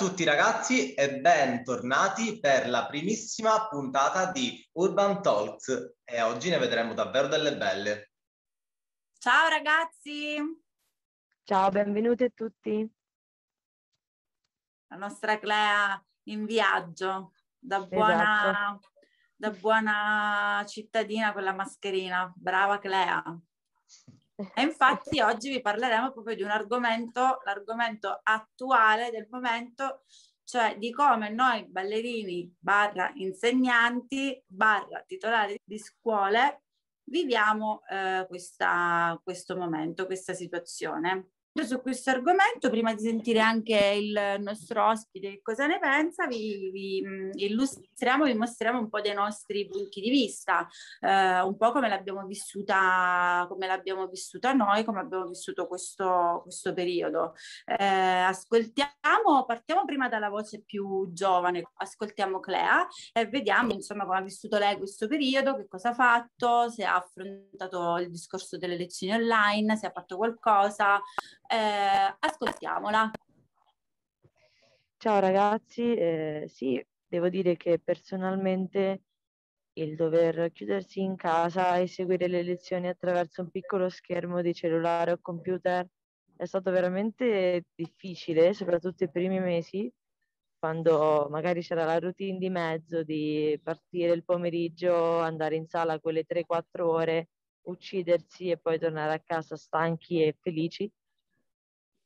tutti ragazzi e bentornati per la primissima puntata di Urban Talks e oggi ne vedremo davvero delle belle. Ciao ragazzi! Ciao, benvenuti a tutti. La nostra Clea in viaggio da buona, esatto. da buona cittadina con la mascherina. Brava Clea! E infatti oggi vi parleremo proprio di un argomento, l'argomento attuale del momento, cioè di come noi ballerini barra insegnanti barra titolari di scuole viviamo eh, questa, questo momento, questa situazione su questo argomento, prima di sentire anche il nostro ospite cosa ne pensa, vi, vi illustriamo, vi mostriamo un po' dei nostri punti di vista, eh, un po' come l'abbiamo vissuta, come l'abbiamo vissuta noi, come abbiamo vissuto questo, questo periodo. Eh, ascoltiamo, partiamo prima dalla voce più giovane, ascoltiamo Clea e vediamo insomma come ha vissuto lei questo periodo, che cosa ha fatto, se ha affrontato il discorso delle lezioni online, se ha fatto qualcosa. Eh, ascoltiamola. Ciao ragazzi, eh, sì, devo dire che personalmente il dover chiudersi in casa e seguire le lezioni attraverso un piccolo schermo di cellulare o computer è stato veramente difficile, soprattutto i primi mesi, quando magari c'era la routine di mezzo di partire il pomeriggio, andare in sala quelle 3-4 ore, uccidersi e poi tornare a casa stanchi e felici.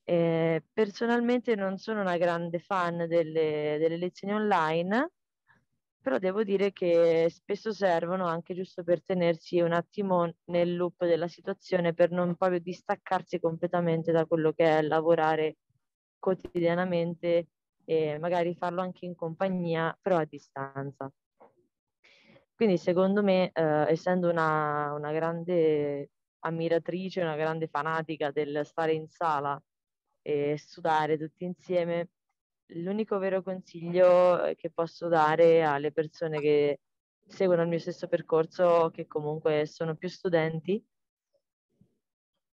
Eh, personalmente non sono una grande fan delle, delle, lezioni online, però devo dire che spesso servono anche giusto per tenersi un attimo nel loop della situazione, per non proprio distaccarsi completamente da quello che è lavorare quotidianamente e magari farlo anche in compagnia, però a distanza. Quindi secondo me, eh, essendo una, una grande ammiratrice, una grande fanatica del stare in sala e studiare tutti insieme. L'unico vero consiglio eh, che posso dare alle persone che seguono il mio stesso percorso, che comunque sono più studenti,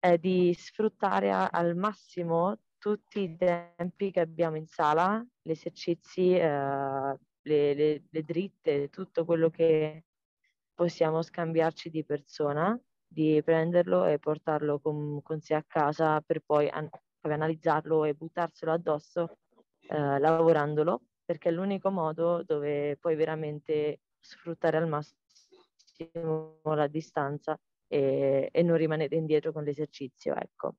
è di sfruttare al massimo tutti i tempi che abbiamo in sala, gli esercizi, eh, le, le, le dritte, tutto quello che possiamo scambiarci di persona, di prenderlo e portarlo con, con sé a casa per poi an- poi analizzarlo e buttarselo addosso eh, lavorandolo, perché è l'unico modo dove puoi veramente sfruttare al massimo la distanza e, e non rimanere indietro con l'esercizio. Ecco.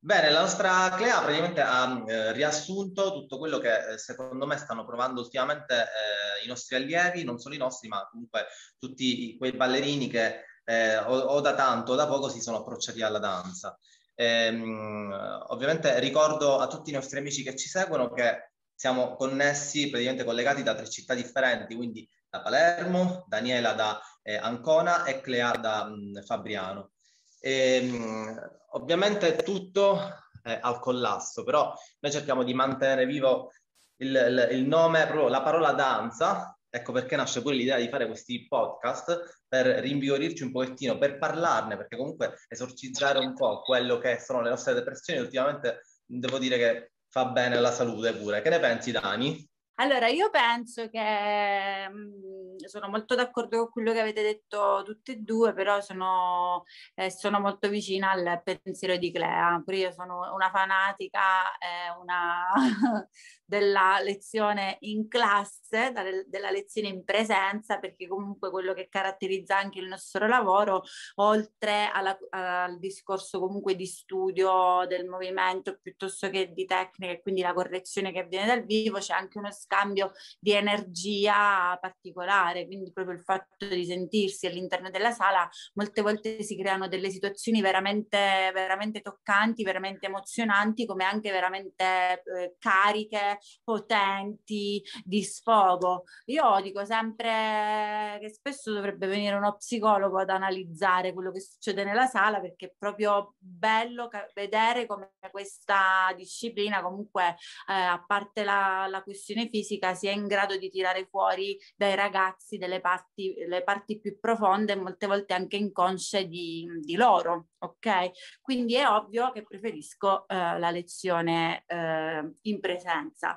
Bene, la nostra Clea praticamente ha eh, riassunto tutto quello che eh, secondo me stanno provando ultimamente eh, i nostri allievi, non solo i nostri, ma comunque tutti quei ballerini che eh, o, o, da tanto o da poco si sono approcciati alla danza. Ehm, ovviamente ricordo a tutti i nostri amici che ci seguono che siamo connessi, praticamente collegati da tre città differenti, quindi da Palermo, Daniela da eh, Ancona e Clea da mh, Fabriano. E, mh, ovviamente tutto è al collasso, però noi cerchiamo di mantenere vivo il, il, il nome, proprio la parola danza, Ecco perché nasce pure l'idea di fare questi podcast per rinvigorirci un pochettino, per parlarne, perché comunque esorcizzare un po' quello che sono le nostre depressioni ultimamente devo dire che fa bene alla salute pure. Che ne pensi Dani? Allora, io penso che mh, sono molto d'accordo con quello che avete detto tutte e due, però sono, eh, sono molto vicina al pensiero di Clea. Pure io sono una fanatica, eh, una della lezione in classe, della lezione in presenza, perché comunque quello che caratterizza anche il nostro lavoro, oltre alla, al discorso comunque di studio del movimento piuttosto che di tecnica e quindi la correzione che avviene dal vivo, c'è anche uno scambio di energia particolare, quindi proprio il fatto di sentirsi all'interno della sala, molte volte si creano delle situazioni veramente, veramente toccanti, veramente emozionanti, come anche veramente eh, cariche potenti di sfogo. Io dico sempre che spesso dovrebbe venire uno psicologo ad analizzare quello che succede nella sala perché è proprio bello vedere come questa disciplina comunque eh, a parte la, la questione fisica sia in grado di tirare fuori dai ragazzi ragazzi delle parti, le parti più profonde, molte volte anche inconsce di, di loro, ok? Quindi è ovvio che preferisco eh, la lezione eh, in presenza.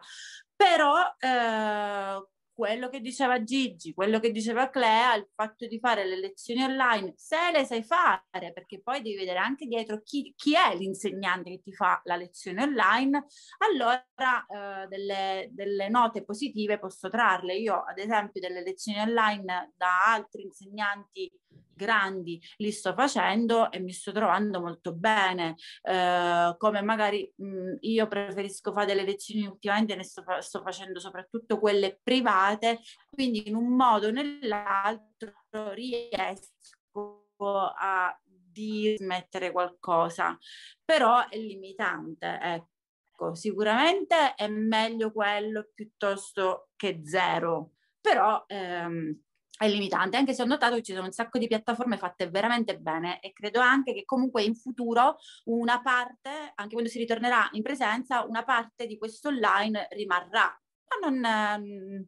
Però eh, quello che diceva Gigi, quello che diceva Clea, il fatto di fare le lezioni online, se le sai fare, perché poi devi vedere anche dietro chi, chi è l'insegnante che ti fa la lezione online, allora eh, delle, delle, note positive posso trarle. Io, ad esempio, delle lezioni online da altri insegnanti grandi li sto facendo e mi sto trovando molto bene, eh, come magari mh, io preferisco fare delle lezioni ultimamente, ne sto, sto facendo soprattutto quelle private, quindi in un modo o nell'altro riesco a dismettere qualcosa, però è limitante, ecco. Sicuramente è meglio quello piuttosto che zero, però ehm, è limitante, anche se ho notato che ci sono un sacco di piattaforme fatte veramente bene e credo anche che comunque in futuro una parte, anche quando si ritornerà in presenza, una parte di questo online rimarrà. Ma non, ehm,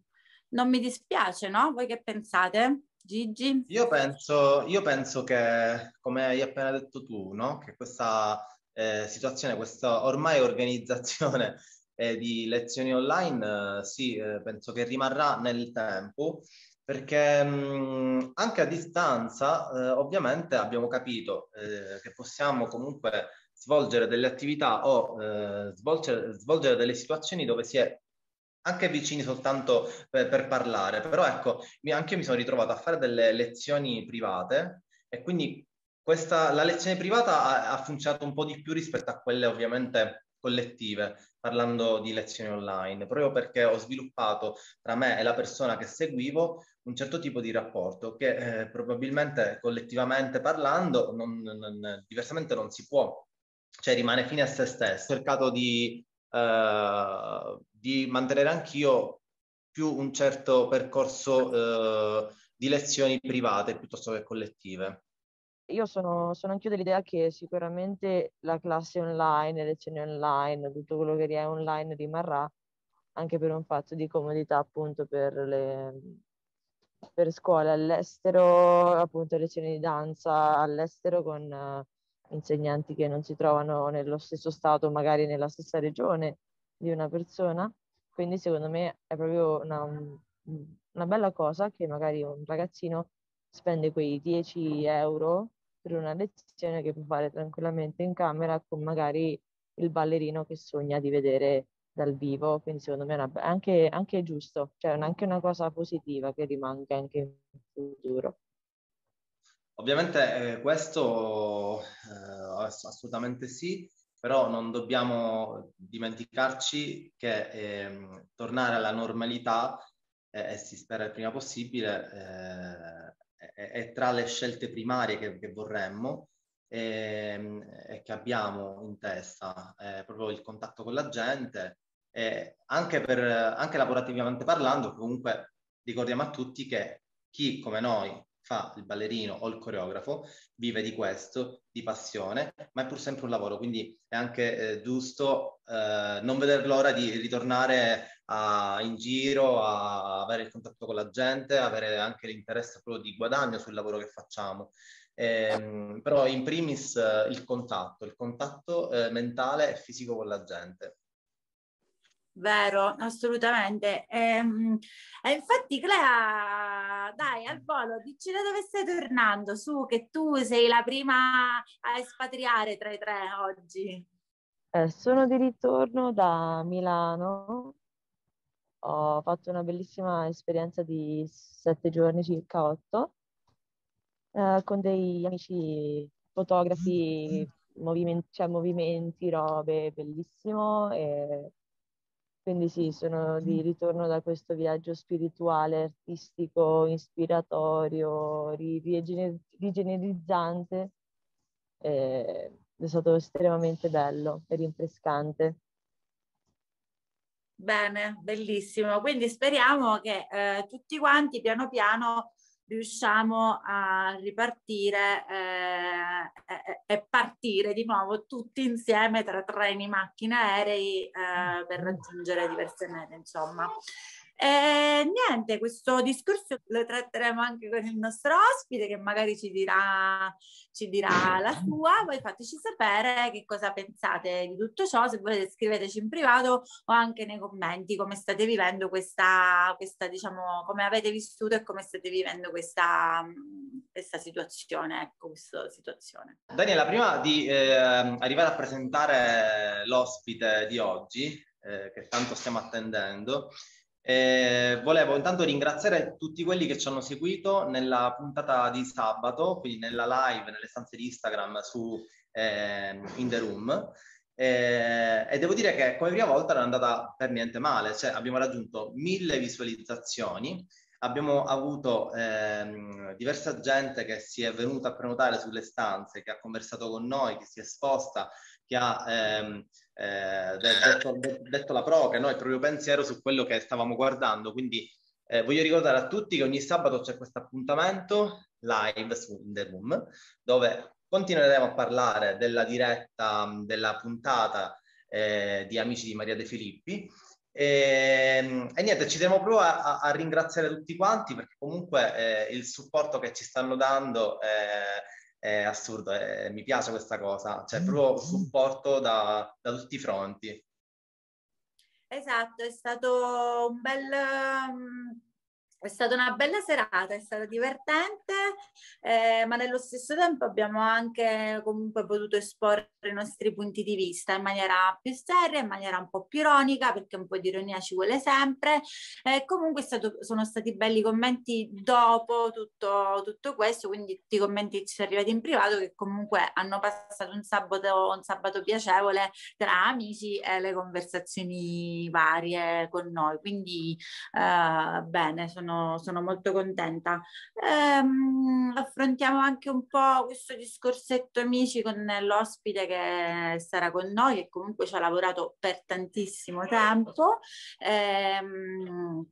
non mi dispiace, no? Voi che pensate? Gigi? Io penso, io penso che, come hai appena detto tu, no? che questa eh, situazione, questa ormai organizzazione eh, di lezioni online, eh, sì, eh, penso che rimarrà nel tempo perché mh, anche a distanza eh, ovviamente abbiamo capito eh, che possiamo comunque svolgere delle attività o eh, svolgere, svolgere, delle situazioni dove si è anche vicini soltanto per, per parlare, però ecco, anche io mi sono ritrovato a fare delle lezioni private e quindi questa, la lezione privata ha, ha funzionato un po' di più rispetto a quelle ovviamente collettive, parlando di lezioni online, proprio perché ho sviluppato tra me e la persona che seguivo un certo tipo di rapporto che eh, probabilmente collettivamente parlando non, non, diversamente non si può, cioè rimane fine a se stesso. Ho cercato di, eh, di mantenere anch'io più un certo percorso eh, di lezioni private piuttosto che collettive. Io sono, sono anch'io dell'idea che sicuramente la classe online, le lezioni online, tutto quello che è online rimarrà anche per un fatto di comodità appunto per le, per scuole all'estero, appunto lezioni di danza all'estero con uh, insegnanti che non si trovano nello stesso stato, magari nella stessa regione di una persona. Quindi secondo me è proprio una, una bella cosa che magari un ragazzino spende quei 10 euro per una lezione che può fare tranquillamente in camera con magari il ballerino che sogna di vedere dal vivo, quindi secondo me è una, anche, anche giusto, cioè anche una cosa positiva che rimanga anche in futuro. Ovviamente eh, questo eh, assolutamente sì, però non dobbiamo dimenticarci che eh, tornare alla normalità, eh, e si spera il prima possibile, eh, è, è, tra le scelte primarie che, che vorremmo e, e, che abbiamo in testa, proprio il contatto con la gente eh, anche, per, anche lavorativamente parlando, comunque ricordiamo a tutti che chi come noi fa il ballerino o il coreografo vive di questo, di passione, ma è pur sempre un lavoro, quindi è anche eh, giusto eh, non vedere l'ora di ritornare a, in giro, a avere il contatto con la gente, avere anche l'interesse proprio di guadagno sul lavoro che facciamo. Eh, però in primis eh, il contatto, il contatto eh, mentale e fisico con la gente. Vero, assolutamente. E, ehm, e, infatti, Clea, dai, al volo, dici da dove stai tornando? Su, che tu sei la prima a espatriare tra i tre oggi. Eh, sono di ritorno da Milano. Ho fatto una bellissima esperienza di sette giorni, circa otto, eh, con degli amici fotografi, movimenti, cioè movimenti, robe, bellissimo. E quindi sì, sono di ritorno da questo viaggio spirituale, artistico, ispiratorio, rigenerizzante. è stato estremamente bello e rinfrescante. Bene, bellissimo. Quindi speriamo che eh, tutti quanti piano piano riusciamo a ripartire eh, e, partire di nuovo tutti insieme tra treni, macchine, aerei eh, per raggiungere diverse mete, insomma. E niente, questo discorso lo tratteremo anche con il nostro ospite che magari ci dirà, ci dirà la sua. Voi fateci sapere che cosa pensate di tutto ciò, se volete scriveteci in privato o anche nei commenti come state vivendo questa, questa diciamo, come avete vissuto e come state vivendo questa, questa situazione, ecco, questa situazione. Daniela, prima di eh, arrivare a presentare l'ospite di oggi, eh, che tanto stiamo attendendo, eh, volevo intanto ringraziare tutti quelli che ci hanno seguito nella puntata di sabato, quindi nella live, nelle stanze di Instagram su eh, In The Room. Eh, e devo dire che come prima volta non è andata per niente male, cioè abbiamo raggiunto mille visualizzazioni, abbiamo avuto ehm, diversa gente che si è venuta a prenotare sulle stanze, che ha conversato con noi, che si è esposta, che ha ehm, eh, detto, detto, la pro, che noi il proprio pensiero su quello che stavamo guardando. Quindi eh, voglio ricordare a tutti che ogni sabato c'è questo appuntamento live su In The Room, dove continueremo a parlare della diretta, della puntata eh, di Amici di Maria De Filippi. E, e niente, ci siamo proprio a, a, ringraziare tutti quanti perché comunque eh, il supporto che ci stanno dando eh, è assurdo, è, mi piace questa cosa, c'è proprio supporto da, da tutti i fronti. Esatto, è stato un bel... È stata una bella serata, è stata divertente, eh, ma nello stesso tempo abbiamo anche comunque potuto esporre i nostri punti di vista in maniera più seria, in maniera un po' più ironica, perché un po' di ironia ci vuole sempre. Eh, comunque stato, sono stati belli commenti dopo tutto, tutto, questo, quindi tutti i commenti ci sono arrivati in privato che comunque hanno passato un sabato, un sabato piacevole tra amici e le conversazioni varie con noi. Quindi eh, bene, sono sono, sono molto contenta. Ehm, affrontiamo anche un po' questo discorsetto amici con l'ospite che sarà con noi, che comunque ci ha lavorato per tantissimo tempo. Ehm,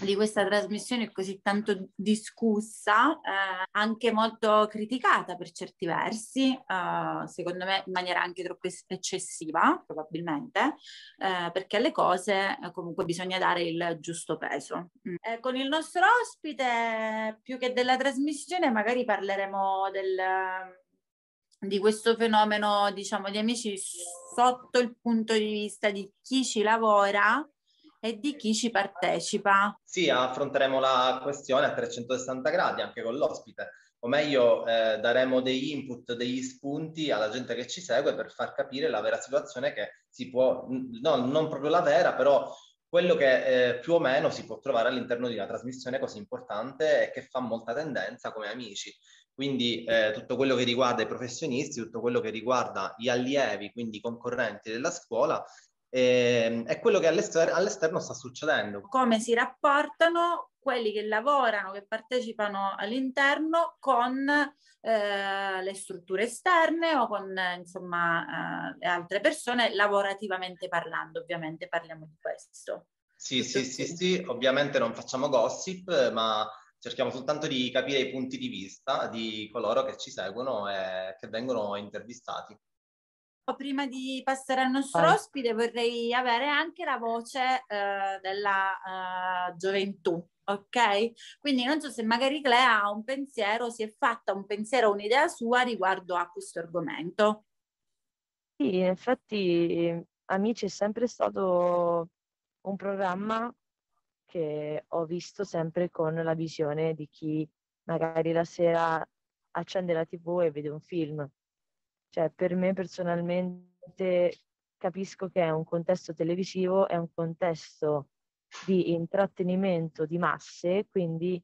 di questa trasmissione così tanto discussa, eh, anche molto criticata per certi versi, eh, secondo me in maniera anche troppo eccessiva, probabilmente, eh, perché alle cose eh, comunque bisogna dare il giusto peso. Mm. Eh, con il nostro ospite, più che della trasmissione, magari parleremo del, di questo fenomeno, diciamo, di amici sotto il punto di vista di chi ci lavora e di chi ci partecipa. Sì, affronteremo la questione a 360 gradi anche con l'ospite, o meglio eh, daremo degli input, degli spunti alla gente che ci segue per far capire la vera situazione che si può, no, non proprio la vera, però quello che eh, più o meno si può trovare all'interno di una trasmissione così importante e che fa molta tendenza come amici. Quindi eh, tutto quello che riguarda i professionisti, tutto quello che riguarda gli allievi, quindi i concorrenti della scuola, eh, è quello che all'ester- all'esterno sta succedendo. Come si rapportano quelli che lavorano, che partecipano all'interno con eh, le strutture esterne o con insomma eh, le altre persone lavorativamente parlando, ovviamente parliamo di questo. Sì, sì, sì, sì, ovviamente non facciamo gossip, ma cerchiamo soltanto di capire i punti di vista di coloro che ci seguono e che vengono intervistati prima di passare al nostro Vai. ospite vorrei avere anche la voce eh, della uh, gioventù, ok? Quindi non so se magari Clea ha un pensiero, si è fatta un pensiero, un'idea sua riguardo a questo argomento. Sì, infatti Amici è sempre stato un programma che ho visto sempre con la visione di chi magari la sera accende la tv e vede un film cioè, per me personalmente capisco che è un contesto televisivo, è un contesto di intrattenimento di masse, quindi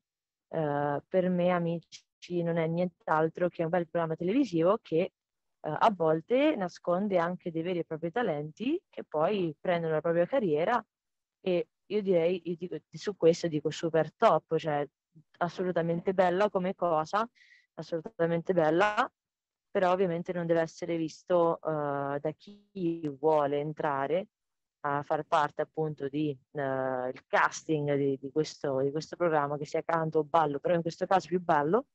eh, per me Amici non è nient'altro che un bel programma televisivo che eh, a volte nasconde anche dei veri e propri talenti che poi prendono la propria carriera e io direi, io dico, su questo dico super top, cioè assolutamente bella come cosa, assolutamente bella, però ovviamente non deve essere visto uh, da chi vuole entrare a far parte appunto di uh, il casting di, di, questo, di, questo, programma, che sia canto o ballo, però in questo caso più ballo,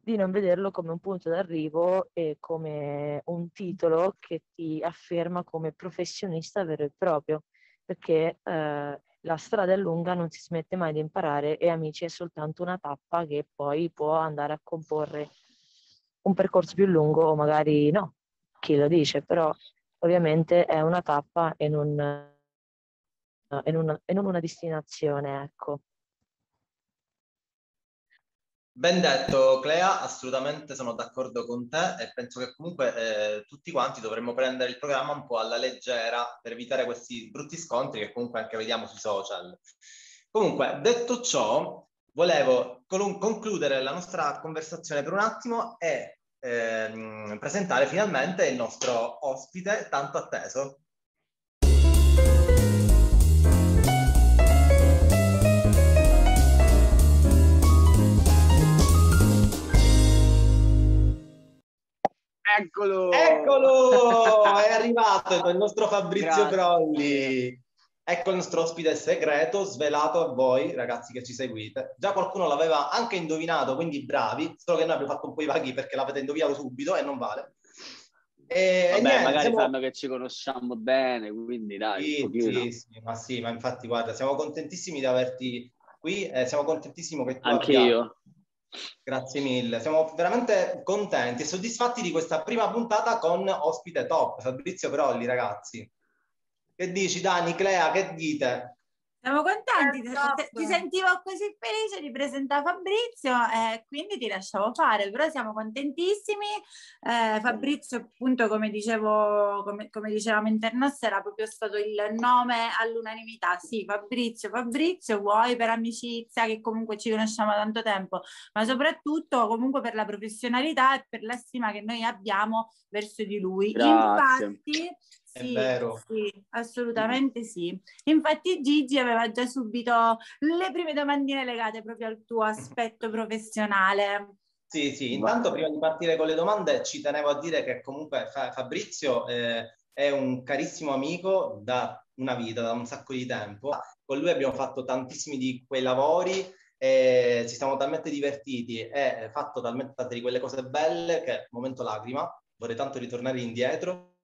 di non vederlo come un punto d'arrivo e come un titolo che ti afferma come professionista vero e proprio, perché uh, la strada è lunga, non si smette mai di imparare e Amici è soltanto una tappa che poi può andare a comporre un percorso più lungo o magari no, chi lo dice, però ovviamente è una tappa e non, e non, e non una destinazione, ecco. Ben detto Clea, assolutamente sono d'accordo con te e penso che comunque eh, tutti quanti dovremmo prendere il programma un po' alla leggera per evitare questi brutti scontri che comunque anche vediamo sui social. Comunque, detto ciò, volevo concludere la nostra conversazione per un attimo e ehm, presentare finalmente il nostro ospite tanto atteso. Eccolo! Eccolo! È arrivato il nostro Fabrizio Grazie. Crolli. Ecco il nostro ospite segreto, svelato a voi, ragazzi che ci seguite. Già qualcuno l'aveva anche indovinato, quindi bravi, solo che noi abbiamo fatto un po' i vaghi perché l'avete indovinato subito e non vale. E, Vabbè, niente, magari siamo... sanno che ci conosciamo bene, quindi dai. Sì, sì, sì, ma sì, ma infatti guarda, siamo contentissimi di averti qui e siamo contentissimi che tu Anche abbia... io. Grazie mille, siamo veramente contenti e soddisfatti di questa prima puntata con ospite top, Fabrizio Prolli, ragazzi. Che dici Dani, Clea, che dite? Siamo contenti, ti, ti sentivo così felice di presentare Fabrizio e quindi ti lasciavo fare, però siamo contentissimi. Eh, Fabrizio, appunto, come dicevo, come, come dicevamo internos, era proprio stato il nome all'unanimità. Sì, Fabrizio, Fabrizio, vuoi per amicizia, che comunque ci conosciamo da tanto tempo, ma soprattutto comunque per la professionalità e per la stima che noi abbiamo verso di lui. Grazie. Infatti, sì, sì, assolutamente sì. Infatti Gigi aveva già subito le prime domandine legate proprio al tuo aspetto professionale. Sì, sì, intanto prima di partire con le domande ci tenevo a dire che comunque Fabrizio eh, è un carissimo amico da una vita, da un sacco di tempo. Con lui abbiamo fatto tantissimi di quei lavori e ci siamo talmente divertiti e fatto talmente tante di quelle cose belle che, momento lacrima, vorrei tanto ritornare indietro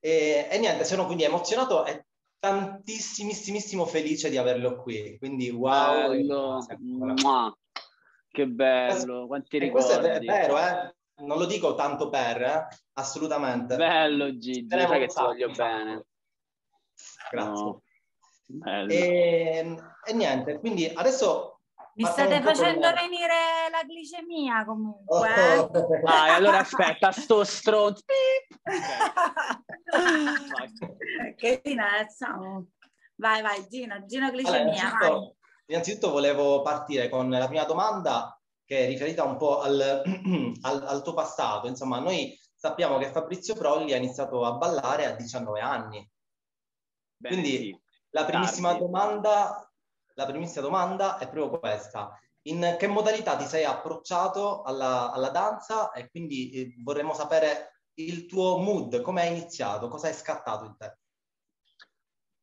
e, e niente, sono quindi emozionato e tantissimissimo felice di averlo qui. Quindi wow. Bello. Che bello, quanti ricordi. Questo è vero, eh? Non lo dico tanto per, eh? assolutamente. Bello Gigi, sai che ti voglio bene. Grazie. No. E, e, niente, quindi adesso mi state facendo venire la glicemia comunque. Eh? Oh. Vai, allora aspetta, sto stronzo. che finezza. Vai, vai, Gino, Gino glicemia. Allora, innanzitutto, innanzitutto, volevo partire con la prima domanda che è riferita un po' al, al, al tuo passato. Insomma, noi sappiamo che Fabrizio Prolli ha iniziato a ballare a 19 anni. Bene, Quindi sì. la primissima Tardi. domanda la primissima domanda è proprio questa. In che modalità ti sei approcciato alla, alla danza e quindi eh, vorremmo sapere il tuo mood, come hai iniziato, cosa è scattato in te?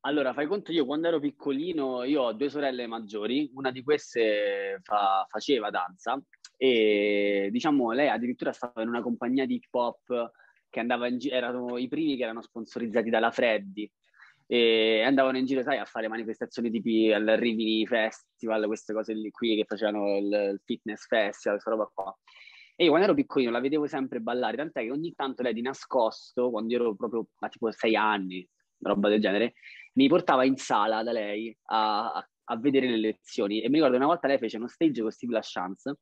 Allora, fai conto io quando ero piccolino, io ho due sorelle maggiori, una di queste fa, faceva danza e diciamo lei addirittura stava in una compagnia di hip hop che andava in giro, erano i primi che erano sponsorizzati dalla Freddy e andavano in giro, sai, a fare manifestazioni tipi al Rimini Festival, queste cose lì qui che facevano il, fitness festival, questa roba qua. E io quando ero piccolino la vedevo sempre ballare, tant'è che ogni tanto lei di nascosto, quando ero proprio a tipo sei anni, roba del genere, mi portava in sala da lei a, a, vedere le lezioni. E mi ricordo una volta lei fece uno stage con Steve LaChance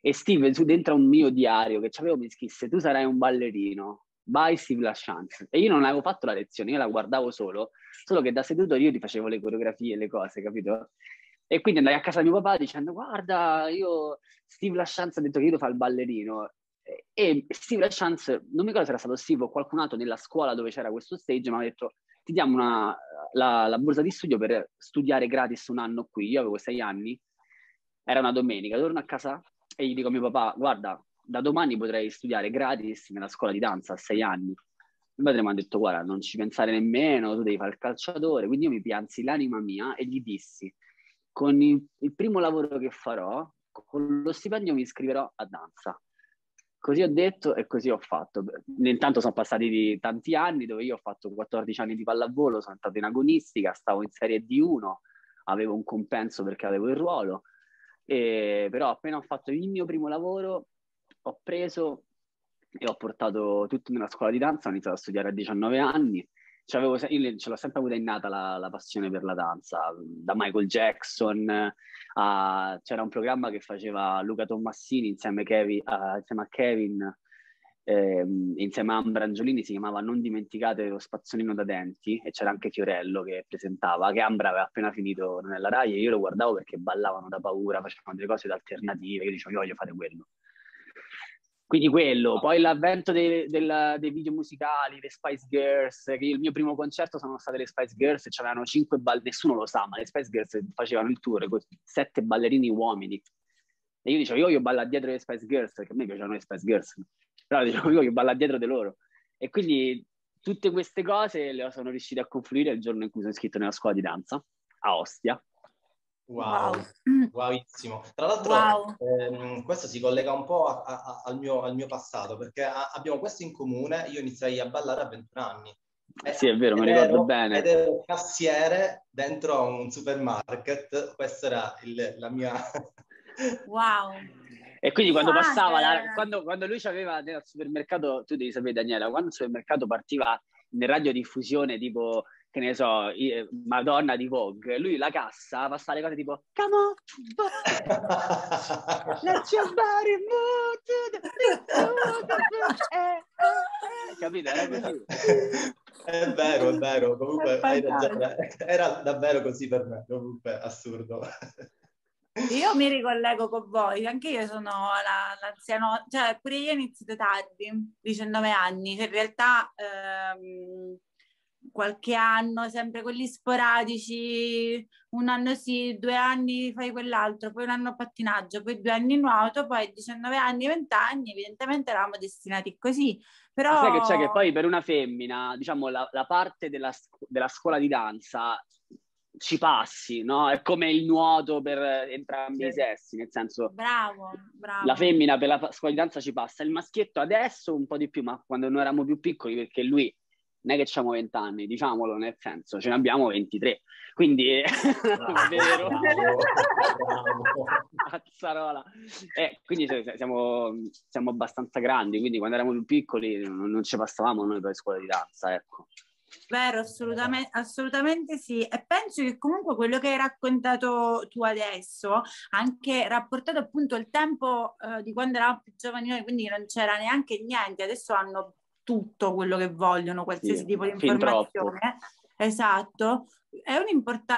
e Steve su dentro un mio diario che c'avevo mi scrisse tu sarai un ballerino by Steve LaChance. E io non avevo fatto la lezione, io la guardavo solo, solo che da seduto io ti facevo le coreografie e le cose, capito? E quindi andai a casa di mio papà dicendo guarda, io Steve LaChance ha detto che io devo fare il ballerino. E Steve LaChance, non mi ricordo se era stato Steve o qualcun altro nella scuola dove c'era questo stage, mi ha detto ti diamo una, la, la borsa di studio per studiare gratis un anno qui. Io avevo sei anni, era una domenica, torno a casa e gli dico a mio papà guarda, da domani potrei studiare gratis nella scuola di danza a sei anni. Mio padre mi ha detto, guarda, non ci pensare nemmeno, tu devi fare il calciatore. Quindi io mi pianzi l'anima mia e gli dissi, con il, il primo lavoro che farò, con lo stipendio mi iscriverò a danza. Così ho detto e così ho fatto. Intanto sono passati tanti anni dove io ho fatto 14 anni di pallavolo, sono stato in agonistica, stavo in serie D1, avevo un compenso perché avevo il ruolo, e, però appena ho fatto il mio primo lavoro ho preso e ho portato tutto nella scuola di danza, ho iniziato a studiare a 19 anni, io ce l'ho sempre avuta innata la, la passione per la danza, da Michael Jackson a, c'era un programma che faceva Luca Tommassini insieme, Kevin, uh, insieme a Kevin eh, insieme a Ambra Angiolini si chiamava Non dimenticate lo spazzolino da denti e c'era anche Fiorello che presentava, che Ambra aveva appena finito nella RAI e io lo guardavo perché ballavano da paura, facevano delle cose alternative, io dicevo io voglio fare quello. Quindi quello, poi l'avvento dei, del, dei video musicali, le Spice Girls, che il mio primo concerto sono state le Spice Girls c'erano cinque ballerini, nessuno lo sa, ma le Spice Girls facevano il tour con sette ballerini uomini. E io dicevo, io voglio ballare dietro le Spice Girls, perché a me piacevano le Spice Girls però diciamo io che balla dietro di loro. E quindi tutte queste cose le sono riuscite a confluire il giorno in cui sono iscritto nella scuola di danza a Ostia. Wow, wowissimo. Tra l'altro wow. ehm, questo si collega un po' a, a, al, mio, al, mio, passato, perché a, abbiamo questo in comune, io iniziai a ballare a 21 anni. Eh sì, è vero, mi ricordo ero, bene. Ed ero cassiere dentro un supermarket, questa era il, la mia... Wow! E quindi quando passava, la, quando, quando, lui aveva nel supermercato, tu devi sapere Daniela, quando il supermercato partiva in radiodiffusione tipo, che ne so, Madonna di Vogue, lui la cassa passava le cose tipo Come on, let's your body move to the... Capito? Era così. È vero, è vero, comunque hai ragione. Era davvero così per me, comunque assurdo. Io mi ricollego con voi, anche io sono la, l'anziano, cioè pure io ho iniziato tardi, 19 anni, cioè in realtà ehm, qualche anno, sempre quelli sporadici, un anno sì, due anni fai quell'altro, poi un anno pattinaggio, poi due anni nuoto, poi 19 anni, 20 anni, evidentemente eravamo destinati così. Però... Sai che c'è che poi per una femmina, diciamo, la, la parte della, della scuola di danza ci passi, no? È come il nuoto per entrambi sì. i sessi, nel senso... Bravo, bravo. La femmina per la scuola di danza ci passa, il maschietto adesso un po' di più, ma quando noi eravamo più piccoli, perché lui non è che abbiamo 20 anni, diciamolo nel senso, ce ne abbiamo 23. Quindi bravo, vero. Cazzarola. Eh, quindi siamo, siamo, abbastanza grandi, quindi quando eravamo più piccoli non, non ci passavamo noi per scuola di danza, ecco. Vero, assolutamente, assolutamente sì. E penso che comunque quello che hai raccontato tu adesso, anche rapportato appunto al tempo eh, di quando eravamo più giovani noi, quindi non c'era neanche niente, adesso hanno tutto quello che vogliono, qualsiasi sì, tipo di informazione. Esatto, è,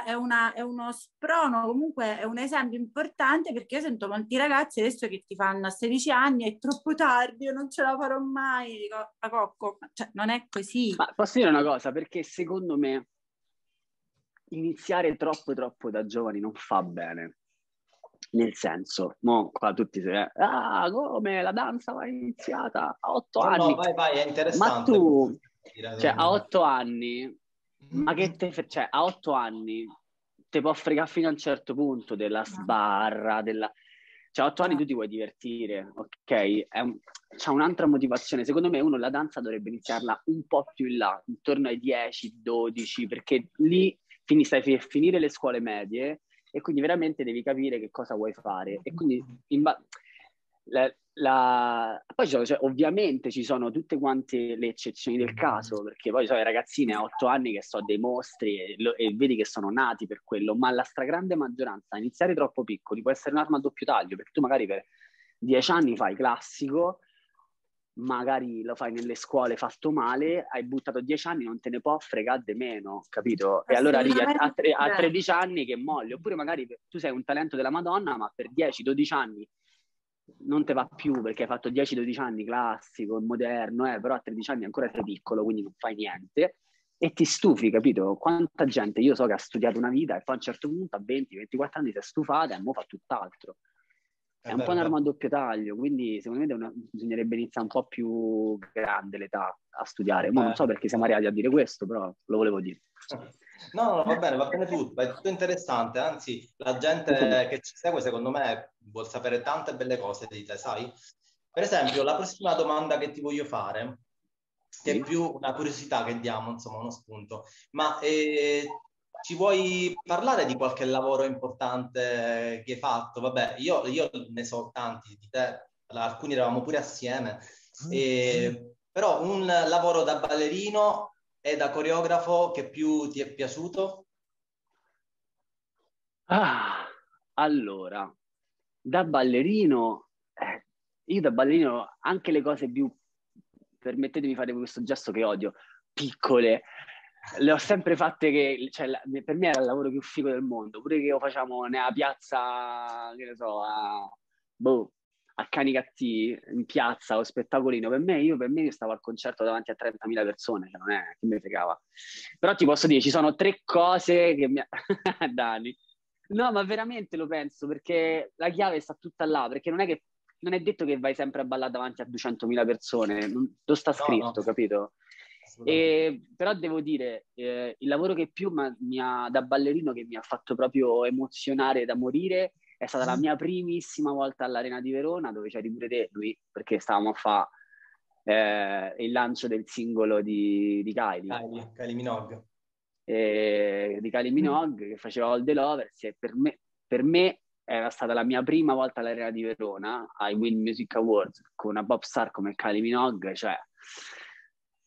è, una, è, uno sprono, comunque è un esempio importante perché io sento molti ragazzi adesso che ti fanno a 16 anni, è troppo tardi, io non ce la farò mai, dico, a cocco, cioè non è così. Ma posso dire una cosa, perché secondo me iniziare troppo troppo da giovani non fa bene. Nel senso, mo qua tutti si ah, come la danza va iniziata a otto no, anni. No, vai, vai, è interessante. Ma tu, cioè, a otto anni ma che te, cioè, a otto anni ti può fregare fino a un certo punto della sbarra, della... Cioè, a otto anni tu ti vuoi divertire, ok? Un... C'è un'altra motivazione. Secondo me uno la danza dovrebbe iniziarla un po' più in là, intorno ai 10, 12, perché lì fini, stai per finire le scuole medie e quindi veramente devi capire che cosa vuoi fare. E quindi in ba- la, la... Poi cioè, ovviamente ci sono tutte quante le eccezioni del caso, perché poi sono i ragazzini a otto anni che sono dei mostri e, lo, e, vedi che sono nati per quello, ma la stragrande maggioranza, iniziare troppo piccoli può essere un'arma a doppio taglio, perché tu magari per dieci anni fai classico, magari lo fai nelle scuole fatto male, hai buttato dieci anni, non te ne può fregare di meno, capito? E allora arrivi a, a, tre, a 13 anni che molli, oppure magari tu sei un talento della Madonna, ma per 10-12 anni non te va più perché hai fatto 10-12 anni classico, moderno, eh, però a 13 anni ancora sei piccolo, quindi non fai niente e ti stufi, capito? Quanta gente io so che ha studiato una vita e poi a un certo punto a 20-24 anni si è stufata e ora fa tutt'altro. È, è un po' un'arma a doppio taglio, quindi secondo me una, bisognerebbe iniziare un po' più grande l'età a studiare. Ma non so perché siamo arrivati a dire questo, però lo volevo dire. No, no, va bene, va bene tutto, è tutto interessante, anzi la gente che ci segue secondo me vuol sapere tante belle cose di te, sai? Per esempio, la prossima domanda che ti voglio fare, che è più una curiosità che diamo, insomma, uno spunto, ma eh, ci vuoi parlare di qualche lavoro importante che hai fatto? Vabbè, io, io ne so tanti di te, alcuni eravamo pure assieme, mm, e, però un lavoro da ballerino e da coreografo che più ti è piaciuto? Ah, allora, da ballerino, eh, io da ballerino anche le cose più, permettetemi di fare questo gesto che odio, piccole, le ho sempre fatte che, cioè, per me era il lavoro più figo del mondo, pure che lo facciamo nella piazza, che ne so, a, boh, a Canicattì, in piazza o spettacolino, per me, io per me io stavo al concerto davanti a 30.000 persone, cioè non è, che mi fregava. Però ti posso dire, ci sono tre cose che mi... Dani. No, ma veramente lo penso, perché la chiave sta tutta là, perché non è che non è detto che vai sempre a ballare davanti a 200.000 persone, non, lo sta scritto, no, no. capito? E, però devo dire, eh, il lavoro che più mi ha, da ballerino che mi ha fatto proprio emozionare da morire è stata la mia primissima volta all'Arena di Verona, dove c'eri pure te, lui, perché stavamo a fare eh, il lancio del singolo di, di Kylie. Kylie, Kylie Minogue. Eh, di Kylie Minogue, mm. che faceva All the Lovers, e per me, per me era stata la mia prima volta all'Arena di Verona, ai Win Music Awards, con una pop star come Kylie Minogue, cioè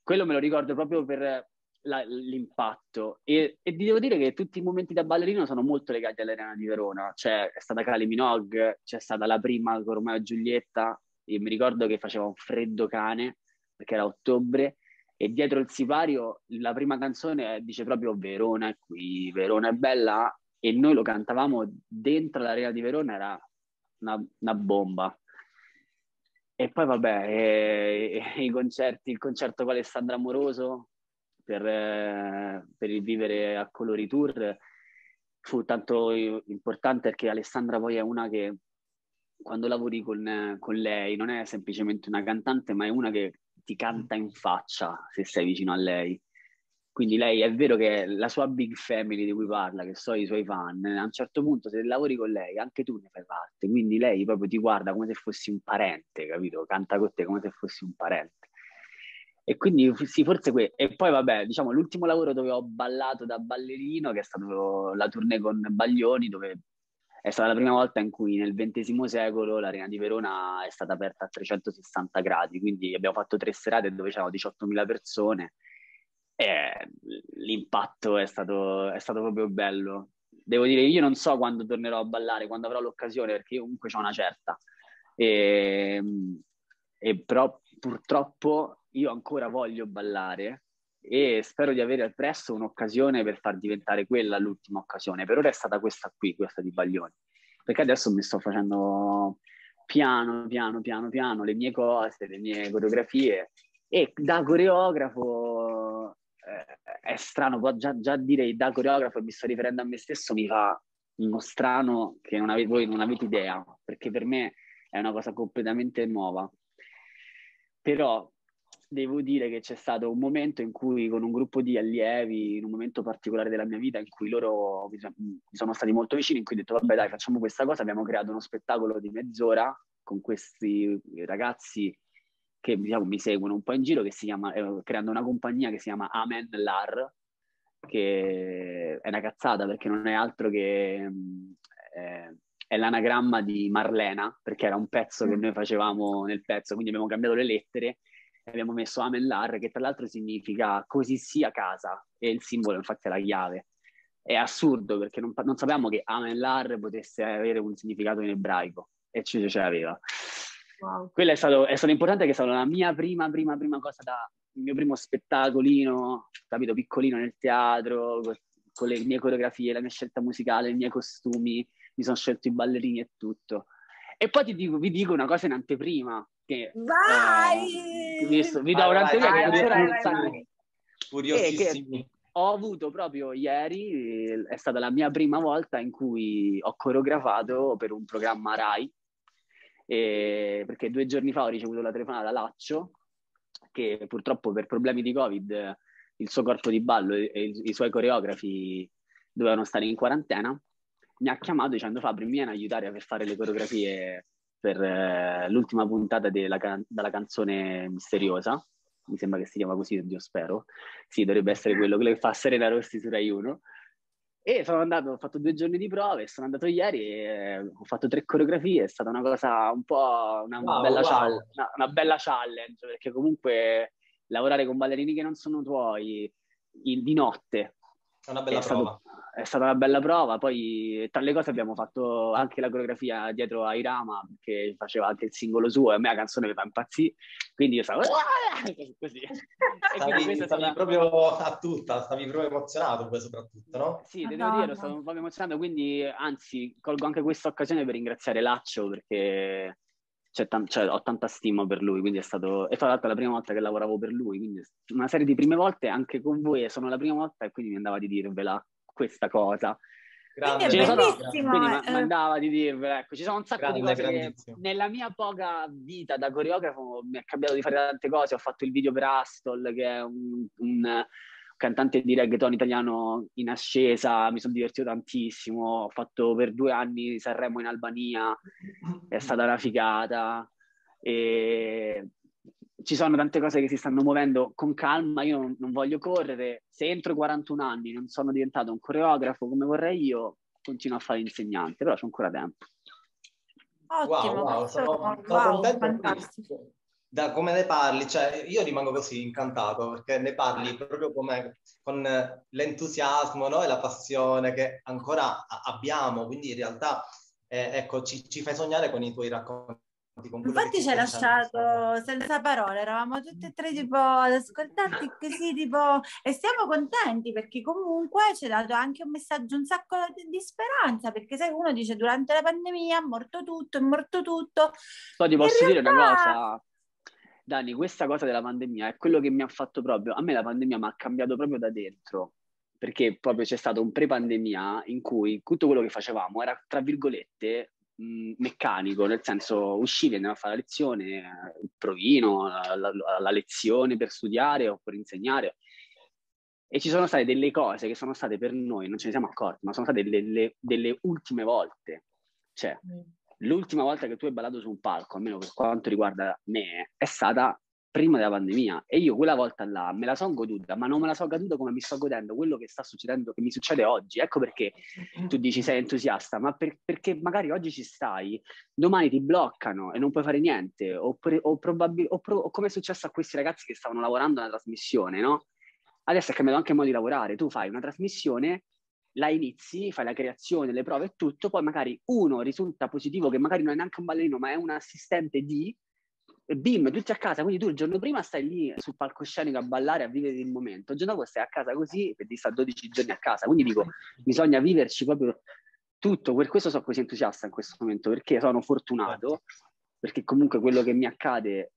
quello me lo ricordo proprio per la, l'impatto. E, e devo dire che tutti i momenti da ballerino sono molto legati all'Arena di Verona, cioè è stata Kylie Minogue, c'è stata la prima con Romeo e Giulietta, io mi ricordo che faceva un freddo cane perché era ottobre e dietro il sipario la prima canzone dice proprio Verona è qui, Verona è bella e noi lo cantavamo dentro l'area di Verona, era una, una bomba. E poi vabbè, eh, i concerti, il concerto con Alessandra Amoroso per, eh, per il Vivere a Colori Tour fu tanto importante perché Alessandra poi è una che quando lavori con, con lei non è semplicemente una cantante, ma è una che ti canta in faccia se sei vicino a lei. Quindi lei è vero che la sua big family di cui parla, che sono i suoi fan, a un certo punto se lavori con lei, anche tu ne fai parte. Quindi lei proprio ti guarda come se fossi un parente, capito? Canta con te come se fossi un parente. E quindi sì, forse que- E poi vabbè, diciamo, l'ultimo lavoro dove ho ballato da ballerino, che è stato la tournée con Baglioni, dove è stata la prima volta in cui nel XX secolo l'Arena di Verona è stata aperta a 360 gradi, quindi abbiamo fatto tre serate dove c'erano 18.000 persone e l'impatto è stato, è stato proprio bello. Devo dire, io non so quando tornerò a ballare, quando avrò l'occasione, perché io comunque ho una certa. E, e però purtroppo io ancora voglio ballare e spero di avere presto un'occasione per far diventare quella l'ultima occasione. Per ora è stata questa qui, questa di Baglioni, perché adesso mi sto facendo piano, piano, piano, piano le mie cose, le mie coreografie e da coreografo è strano, già, già dire da coreografo mi sto riferendo a me stesso mi fa uno strano che non avete, voi non avete idea, perché per me è una cosa completamente nuova. Però devo dire che c'è stato un momento in cui con un gruppo di allievi, in un momento particolare della mia vita, in cui loro mi sono stati molto vicini, in cui ho detto vabbè dai facciamo questa cosa, abbiamo creato uno spettacolo di mezz'ora con questi ragazzi che diciamo, mi seguono un po' in giro, che si chiama, eh, creando una compagnia che si chiama Amen Lar, che è una cazzata perché non è altro che eh, è l'anagramma di Marlena, perché era un pezzo che mm. noi facevamo nel pezzo, quindi abbiamo cambiato le lettere e abbiamo messo Amen Lar, che tra l'altro significa così sia casa, e il simbolo infatti è la chiave. È assurdo perché non, non sapevamo che Amen Lar potesse avere un significato in ebraico, e ci ce l'aveva. Wow. Quello è stato, è stato importante che è stata la mia prima, prima, prima cosa da il mio primo spettacolino, capito, piccolino nel teatro, con, con le mie coreografie, la mia scelta musicale, i miei costumi, mi sono scelto i ballerini e tutto. E poi ti dico, vi dico una cosa in anteprima. Che, vai! Eh, visto, vi do un'anteprima che ancora Curiosissimi. ho avuto proprio ieri, è stata la mia prima volta in cui ho coreografato per un programma RAI e perché due giorni fa ho ricevuto la telefonata da Laccio, che purtroppo per problemi di Covid il suo corpo di ballo e, e i, suoi coreografi dovevano stare in quarantena, mi ha chiamato dicendo Fabri mi viene a aiutare a fare le coreografie per eh, l'ultima puntata della, can- della canzone misteriosa, mi sembra che si chiama così, io spero, sì, dovrebbe essere quello che fa Serena Rossi su Rai 1, E sono andato, ho fatto due giorni di prove, sono andato ieri e ho fatto tre coreografie, è stata una cosa un po' una, wow, bella, wow. Challenge, una, una bella challenge, perché comunque lavorare con ballerini che non sono tuoi di notte è una bella è prova. Stato, è stata una bella prova. Poi, tra le cose, abbiamo fatto anche la coreografia dietro a Irama, che faceva anche il singolo suo, e a me la canzone mi fa impazzire. Quindi io stavo così. Stavi, stavi stata... proprio a tutta, stavi proprio emozionato poi soprattutto, no? Sì, devo dire, no. stavo un po' emozionato, quindi anzi, colgo anche questa occasione per ringraziare Laccio perché t- cioè, ho tanta stima per lui, quindi è stato... E tra l'altro è la prima volta che lavoravo per lui, quindi una serie di prime volte anche con voi sono la prima volta e quindi mi andava di dirvela questa cosa. Grande, quindi, quindi mi andava di dirvela, ecco, ci sono un sacco grande, di cose che nella mia poca vita da coreografo mi è cambiato di fare tante cose, ho fatto il video per Astol che è un, un cantante di reggaeton italiano in ascesa, mi sono divertito tantissimo, ho fatto per due anni Sanremo in Albania, è stata una figata. E ci sono tante cose che si stanno muovendo con calma, io non, non voglio correre, se entro i 41 anni non sono diventato un coreografo come vorrei io, continuo a fare l'insegnante, però c'è ancora tempo. Ottimo, wow, wow, sono, sono wow, fantastico da come ne parli, cioè io rimango così incantato perché ne parli proprio come con l'entusiasmo no? e la passione che ancora abbiamo, quindi in realtà eh, ecco, ci, ci, fai sognare con i tuoi racconti. Infatti ci hai lasciato senza parole, eravamo tutti e tre tipo ad ascoltarti così tipo e siamo contenti perché comunque ci hai dato anche un messaggio, un sacco di speranza perché sai uno dice durante la pandemia è morto tutto, è morto tutto. Poi ti posso realtà... dire una cosa, Dani, questa cosa della pandemia è quello che mi ha fatto proprio, a me la pandemia mi ha cambiato proprio da dentro, perché proprio c'è stato un pre-pandemia in cui tutto quello che facevamo era, tra virgolette, mh, meccanico, nel senso uscivi, andiamo a fare la lezione, il provino, la, la, la lezione per studiare o per insegnare, e ci sono state delle cose che sono state per noi, non ce ne siamo accorti, ma sono state delle, delle ultime volte. Cioè, mm l'ultima volta che tu hai ballato su un palco, almeno per quanto riguarda me, è stata prima della pandemia e io quella volta là me la sono goduta, ma non me la sono goduta come mi sto godendo quello che sta succedendo, che mi succede oggi. Ecco perché tu dici sei entusiasta, ma per, perché magari oggi ci stai, domani ti bloccano e non puoi fare niente, oppure, o, probabil- o, pro- o come è successo a questi ragazzi che stavano lavorando una trasmissione, no? Adesso è cambiato anche il modo di lavorare, tu fai una trasmissione la inizi, fai la creazione, le prove e tutto, poi magari uno risulta positivo che magari non è neanche un ballerino, ma è un assistente di, e bim, tutti a casa, quindi tu il giorno prima stai lì sul palcoscenico a ballare, a vivere il momento, il giorno dopo stai a casa così e ti sta 12 giorni a casa, quindi dico, bisogna viverci proprio tutto, per questo sono così entusiasta in questo momento, perché sono fortunato, perché comunque quello che mi accade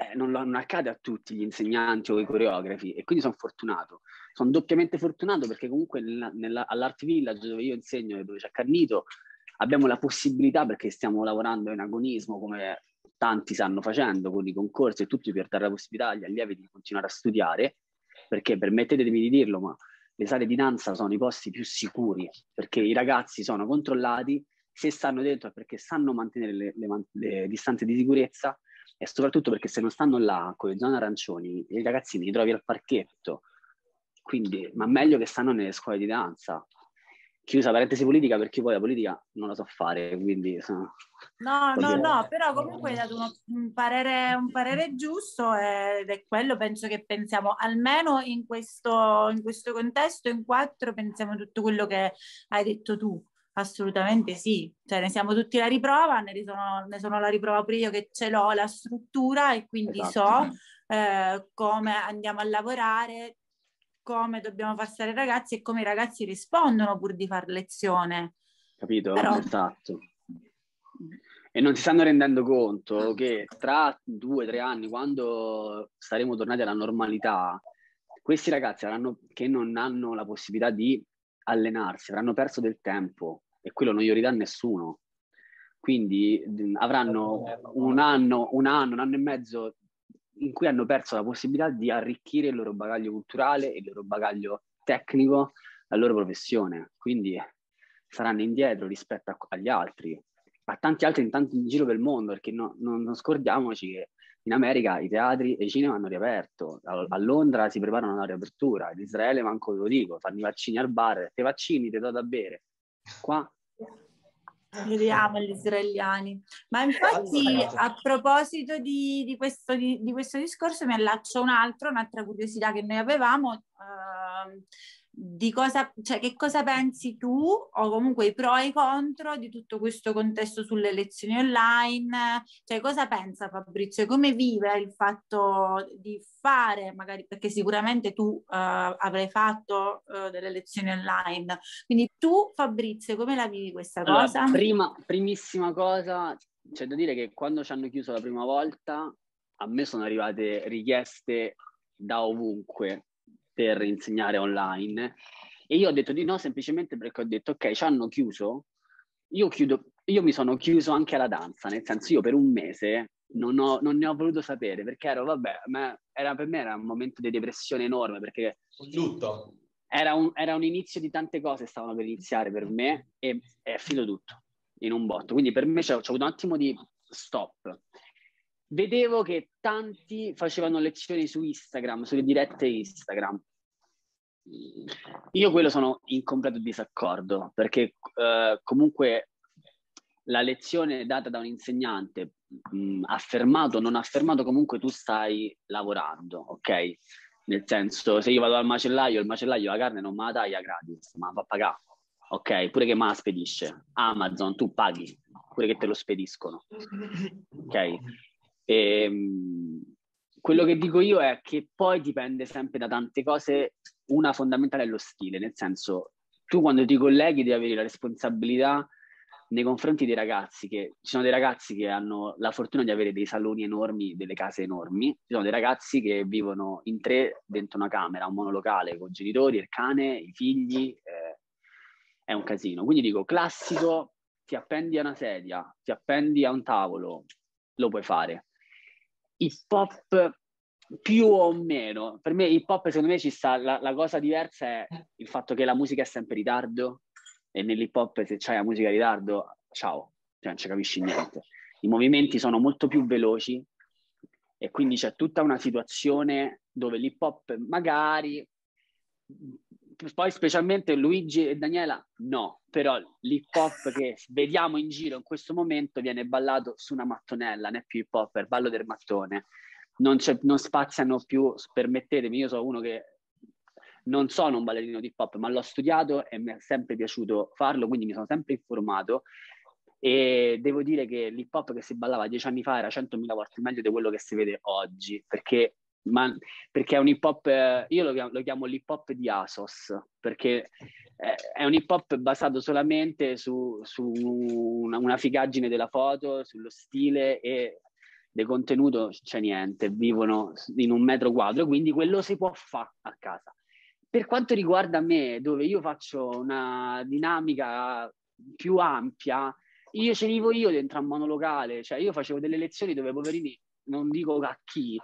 eh, non, non, accade a tutti gli insegnanti o i coreografi e quindi sono fortunato. Sono doppiamente fortunato perché comunque nella, nella, all'Art Village dove io insegno e dove c'è Carnito abbiamo la possibilità perché stiamo lavorando in agonismo come tanti stanno facendo con i concorsi e tutti per dare la possibilità agli allievi di continuare a studiare perché permettetemi di dirlo ma le sale di danza sono i posti più sicuri perché i ragazzi sono controllati se stanno dentro perché sanno mantenere le, le, le distanze di sicurezza e soprattutto perché se non stanno là con le zone arancioni, i ragazzini li trovi al parchetto, quindi, ma meglio che stanno nelle scuole di danza. Chiusa parentesi politica perché poi la politica non la so fare, quindi... Sono... No, no, no, però comunque hai dato uno, un, parere, un parere giusto ed è quello penso che pensiamo, almeno in questo, in questo contesto, in quattro, pensiamo tutto quello che hai detto tu. Assolutamente sì, cioè ne siamo tutti la riprova, ne sono, ne sono la riprova pure io che ce l'ho la struttura e quindi esatto. so eh, come andiamo a lavorare, come dobbiamo far stare i ragazzi e come i ragazzi rispondono pur di fare lezione. Capito? Però... Esatto. E non si stanno rendendo conto che tra due o tre anni, quando saremo tornati alla normalità, questi ragazzi avranno, che non hanno la possibilità di allenarsi, avranno perso del tempo e quello non gli ridà nessuno. Quindi avranno un anno, un anno, un anno e mezzo in cui hanno perso la possibilità di arricchire il loro bagaglio culturale, il loro bagaglio tecnico, la loro professione. Quindi saranno indietro rispetto a, agli altri, a tanti altri in, tanti, in giro del mondo, perché no, non, non, scordiamoci che In America i teatri e i cinema hanno riaperto, a, a Londra si preparano alla riapertura, in Israele manco ve lo dico, fanno i vaccini al bar, te vaccini, ti do da bere. Qua Vediamo gli israeliani. Ma infatti, a proposito di, di, questo, di, di, questo, discorso, mi allaccio un altro, un'altra curiosità che noi avevamo. Uh, di cosa, cioè, che cosa pensi tu o comunque i pro e i contro di tutto questo contesto sulle lezioni online? Cioè, cosa pensa Fabrizio? Come vive il fatto di fare, magari perché sicuramente tu uh, avrai fatto uh, delle lezioni online. Quindi tu, Fabrizio, come la vivi questa allora, cosa? Prima, primissima cosa, c'è da dire che quando ci hanno chiuso la prima volta, a me sono arrivate richieste da ovunque per insegnare online e io ho detto di no semplicemente perché ho detto ok, ci hanno chiuso, io chiudo, io mi sono chiuso anche alla danza, nel senso io per un mese non, ho, non ne ho voluto sapere perché ero, vabbè, era, per me era un momento di depressione enorme perché... Lutto. Era un, era un inizio di tante cose che stavano per iniziare per me e è finito tutto in un botto. Quindi per me c'è, c'è avuto un attimo di stop vedevo che tanti facevano lezioni su Instagram, sulle dirette Instagram. Io quello sono in completo disaccordo perché eh, comunque la lezione data da un insegnante mh, affermato o non affermato comunque tu stai lavorando, ok? Nel senso, se io vado al macellaio, il macellaio la carne non me la taglia gratis, ma la fa pagare, ok? Pure che me la spedisce. Amazon, tu paghi, pure che te lo spediscono, ok? E, ehm, quello che dico io è che poi dipende sempre da tante cose. Una fondamentale è lo stile, nel senso, tu quando ti colleghi devi avere la responsabilità nei confronti dei ragazzi, che ci sono dei ragazzi che hanno la fortuna di avere dei saloni enormi, delle case enormi, ci sono dei ragazzi che vivono in tre dentro una camera, un monolocale con i genitori, il cane, i figli, eh, è un casino. Quindi dico, classico, ti appendi a una sedia, ti appendi a un tavolo, lo puoi fare hip hop più o meno. Per me hip hop secondo me ci sta, la, la, cosa diversa è il fatto che la musica è sempre in ritardo e nell'hip hop se c'hai la musica in ritardo, ciao, cioè non ci capisci niente. I movimenti sono molto più veloci e quindi c'è tutta una situazione dove l'hip hop magari poi specialmente Luigi e Daniela no, però l'hip hop che vediamo in giro in questo momento viene ballato su una mattonella, non è più hip hop, è il ballo del mattone. Non, non spaziano più, permettetemi, io sono uno che non sono un ballerino di hip hop, ma l'ho studiato e mi è sempre piaciuto farlo, quindi mi sono sempre informato e devo dire che l'hip hop che si ballava dieci anni fa era centomila volte meglio di quello che si vede oggi, perché ma perché è un hip hop, io lo chiamo, lo chiamo l'hip hop di Asos, perché è un hip hop basato solamente su, su una, una, figaggine della foto, sullo stile e del contenuto c'è niente, vivono in un metro quadro, quindi quello si può fare a casa. Per quanto riguarda me, dove io faccio una dinamica più ampia, io ce vivo io dentro a monolocale, cioè io facevo delle lezioni dove poverini, non dico a chi,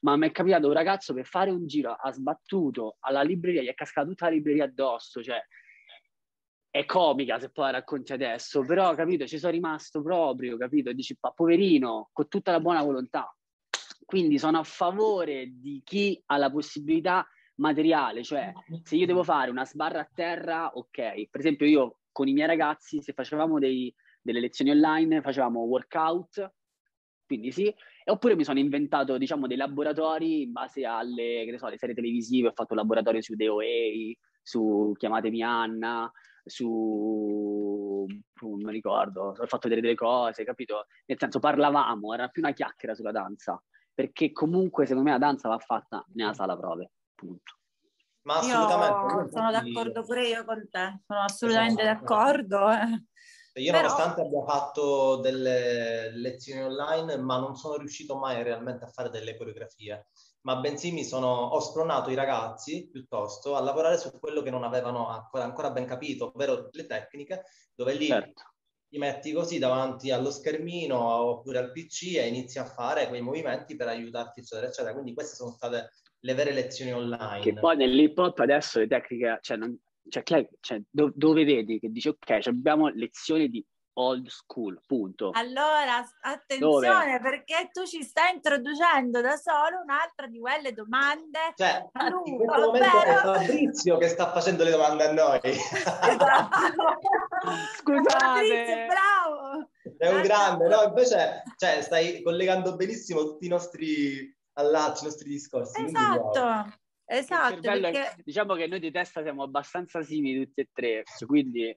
ma mi è capitato un ragazzo per fare un giro ha sbattuto alla libreria, gli è cascata tutta la libreria addosso, cioè è comica se poi la racconti adesso, però capito, ci sono rimasto proprio, capito? Dici, ma poverino, con tutta la buona volontà. Quindi sono a favore di chi ha la possibilità materiale, cioè se io devo fare una sbarra a terra, ok. Per esempio io con i miei ragazzi, se facevamo dei, delle lezioni online, facevamo workout, quindi sì, oppure mi sono inventato, diciamo, dei laboratori in base alle, che ne so, alle serie televisive, ho fatto un laboratorio su DOA, su Chiamatemi Anna, su... non mi ricordo, ho fatto vedere delle cose, capito? Nel senso parlavamo, era più una chiacchiera sulla danza, perché comunque secondo me la danza va fatta nella sala prove, punto. Ma assolutamente. Io sono d'accordo pure io con te, sono assolutamente esatto. d'accordo. Eh. Io Però... nonostante abbia fatto delle lezioni online, ma non sono riuscito mai realmente a fare delle coreografie, ma bensì mi sono, ho spronato i ragazzi piuttosto a lavorare su quello che non avevano ancora, ancora ben capito, ovvero le tecniche, dove lì certo. ti metti così davanti allo schermino oppure al PC e inizi a fare quei movimenti per aiutarti, eccetera, eccetera. Quindi queste sono state le vere lezioni online. Che poi nell'hip hop adesso le tecniche, cioè non, cioè, cioè do, dove vedi che dici ok, abbiamo lezioni di old school, punto. Allora, attenzione Dove? perché tu ci stai introducendo da solo un'altra di quelle domande. Cioè, in questo momento è Fabrizio che sta facendo le domande a noi. Esatto. Scusate. Fabrizio, bravo. È un grande, no? Invece cioè, stai collegando benissimo tutti i nostri allacci, i nostri discorsi. Esatto. Esatto, perché... è, diciamo che noi di testa siamo abbastanza simili tutti e tre, cioè, quindi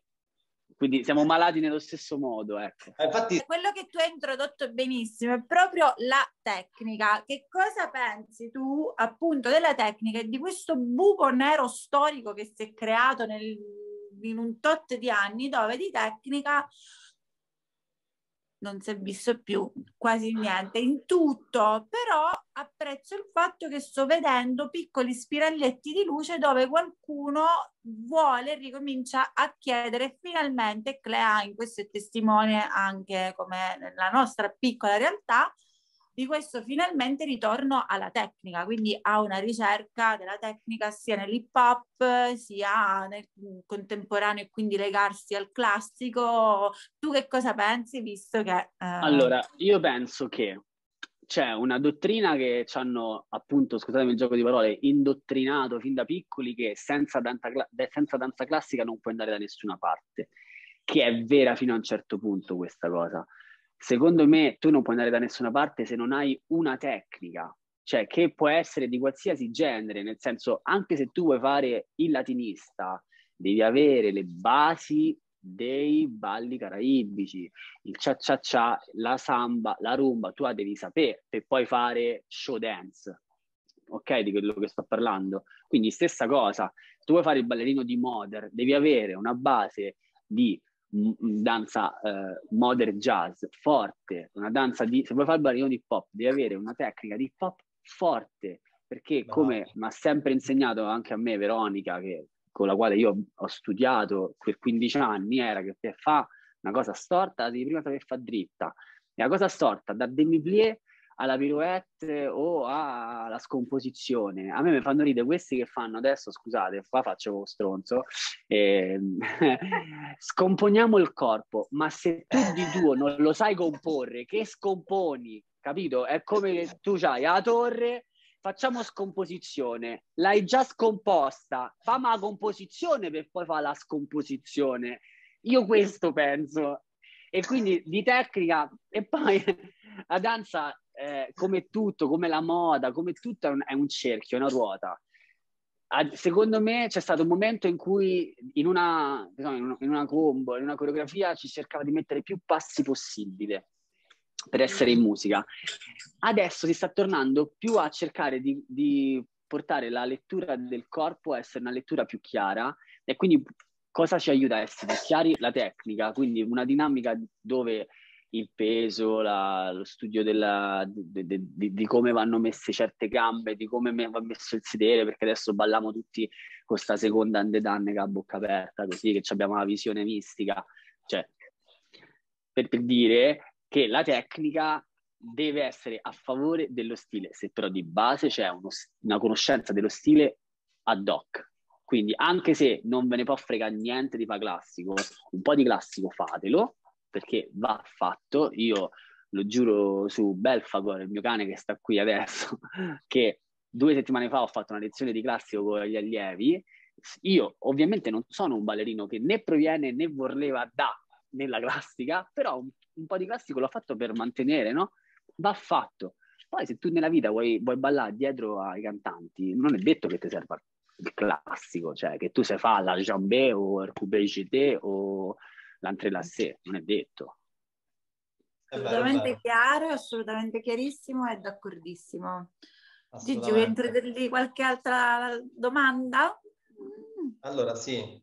quindi siamo malati nello stesso modo, ecco. Eh, infatti... Quello che tu hai introdotto benissimo è proprio la tecnica. Che cosa pensi tu appunto della tecnica e di questo buco nero storico che si è creato nel, in un tot di anni dove di tecnica non si è visto più quasi niente in tutto, però apprezzo il fatto che sto vedendo piccoli spiralletti di luce dove qualcuno vuole ricomincia a chiedere finalmente Clea in questo è testimone anche come nella nostra piccola realtà di questo finalmente ritorno alla tecnica, quindi a una ricerca della tecnica sia nell'hip hop sia nel contemporaneo e quindi legarsi al classico. Tu che cosa pensi visto che... Eh... Allora, io penso che c'è una dottrina che ci hanno appunto, scusatemi il gioco di parole, indottrinato fin da piccoli che senza danza, senza danza classica non puoi andare da nessuna parte, che è vera fino a un certo punto questa cosa secondo me tu non puoi andare da nessuna parte se non hai una tecnica, cioè che può essere di qualsiasi genere, nel senso anche se tu vuoi fare il latinista, devi avere le basi dei balli caraibici, il cia cia cia, la samba, la rumba, tu la devi sapere per poi fare show dance, ok? Di quello che sto parlando. Quindi stessa cosa, tu vuoi fare il ballerino di modern, devi avere una base di danza eh, modern jazz forte, una danza di, se vuoi fare il di hip hop, devi avere una tecnica di hip hop forte, perché come mi ha sempre insegnato anche a me Veronica, che, con la quale io ho studiato per 15 anni, era che per fare una cosa storta devi prima saper fare dritta. E la cosa storta, da demi-plié alla pirouette o alla scomposizione. A me mi fanno ridere questi che fanno adesso, scusate, qua faccio uno stronzo, eh, scomponiamo il corpo, ma se tu di tuo non lo sai comporre, che scomponi? Capito? È come che tu hai la torre, facciamo scomposizione, l'hai già scomposta, fammi la composizione per poi fare la scomposizione. Io questo penso. E quindi di tecnica, e poi la danza eh, come tutto, come la moda, come tutto è un, è un cerchio, è una ruota. secondo me c'è stato un momento in cui in una, in una combo, in una coreografia ci cercava di mettere più passi possibile per essere in musica. Adesso si sta tornando più a cercare di, di portare la lettura del corpo a essere una lettura più chiara e quindi cosa ci aiuta a essere chiari? La tecnica, quindi una dinamica dove il peso, la, lo studio della, di, di, di, come vanno messe certe gambe, di come va messo il sedere, perché adesso balliamo tutti con questa seconda andedanne che a bocca aperta, così che abbiamo la visione mistica. Cioè, per, per dire che la tecnica deve essere a favore dello stile, se però di base c'è uno, una conoscenza dello stile ad hoc. Quindi anche se non ve ne può fregare niente di fa classico, un po' di classico fatelo, perché va fatto. Io lo giuro su Belfagor, il mio cane che sta qui adesso, che due settimane fa ho fatto una lezione di classico con gli allievi. Io ovviamente non sono un ballerino che né proviene né voleva da nella classica, però un, un po' di classico l'ho fatto per mantenere, no? Va fatto. Poi se tu nella vita vuoi, vuoi ballare dietro ai cantanti, non è detto che ti serva il classico, cioè che tu sai fare la jambé o il coupé o l'entrelassé, non è detto. Assolutamente chiaro, assolutamente chiarissimo e d'accordissimo. Gigi, vuoi introdurre qualche altra domanda? Allora, sì.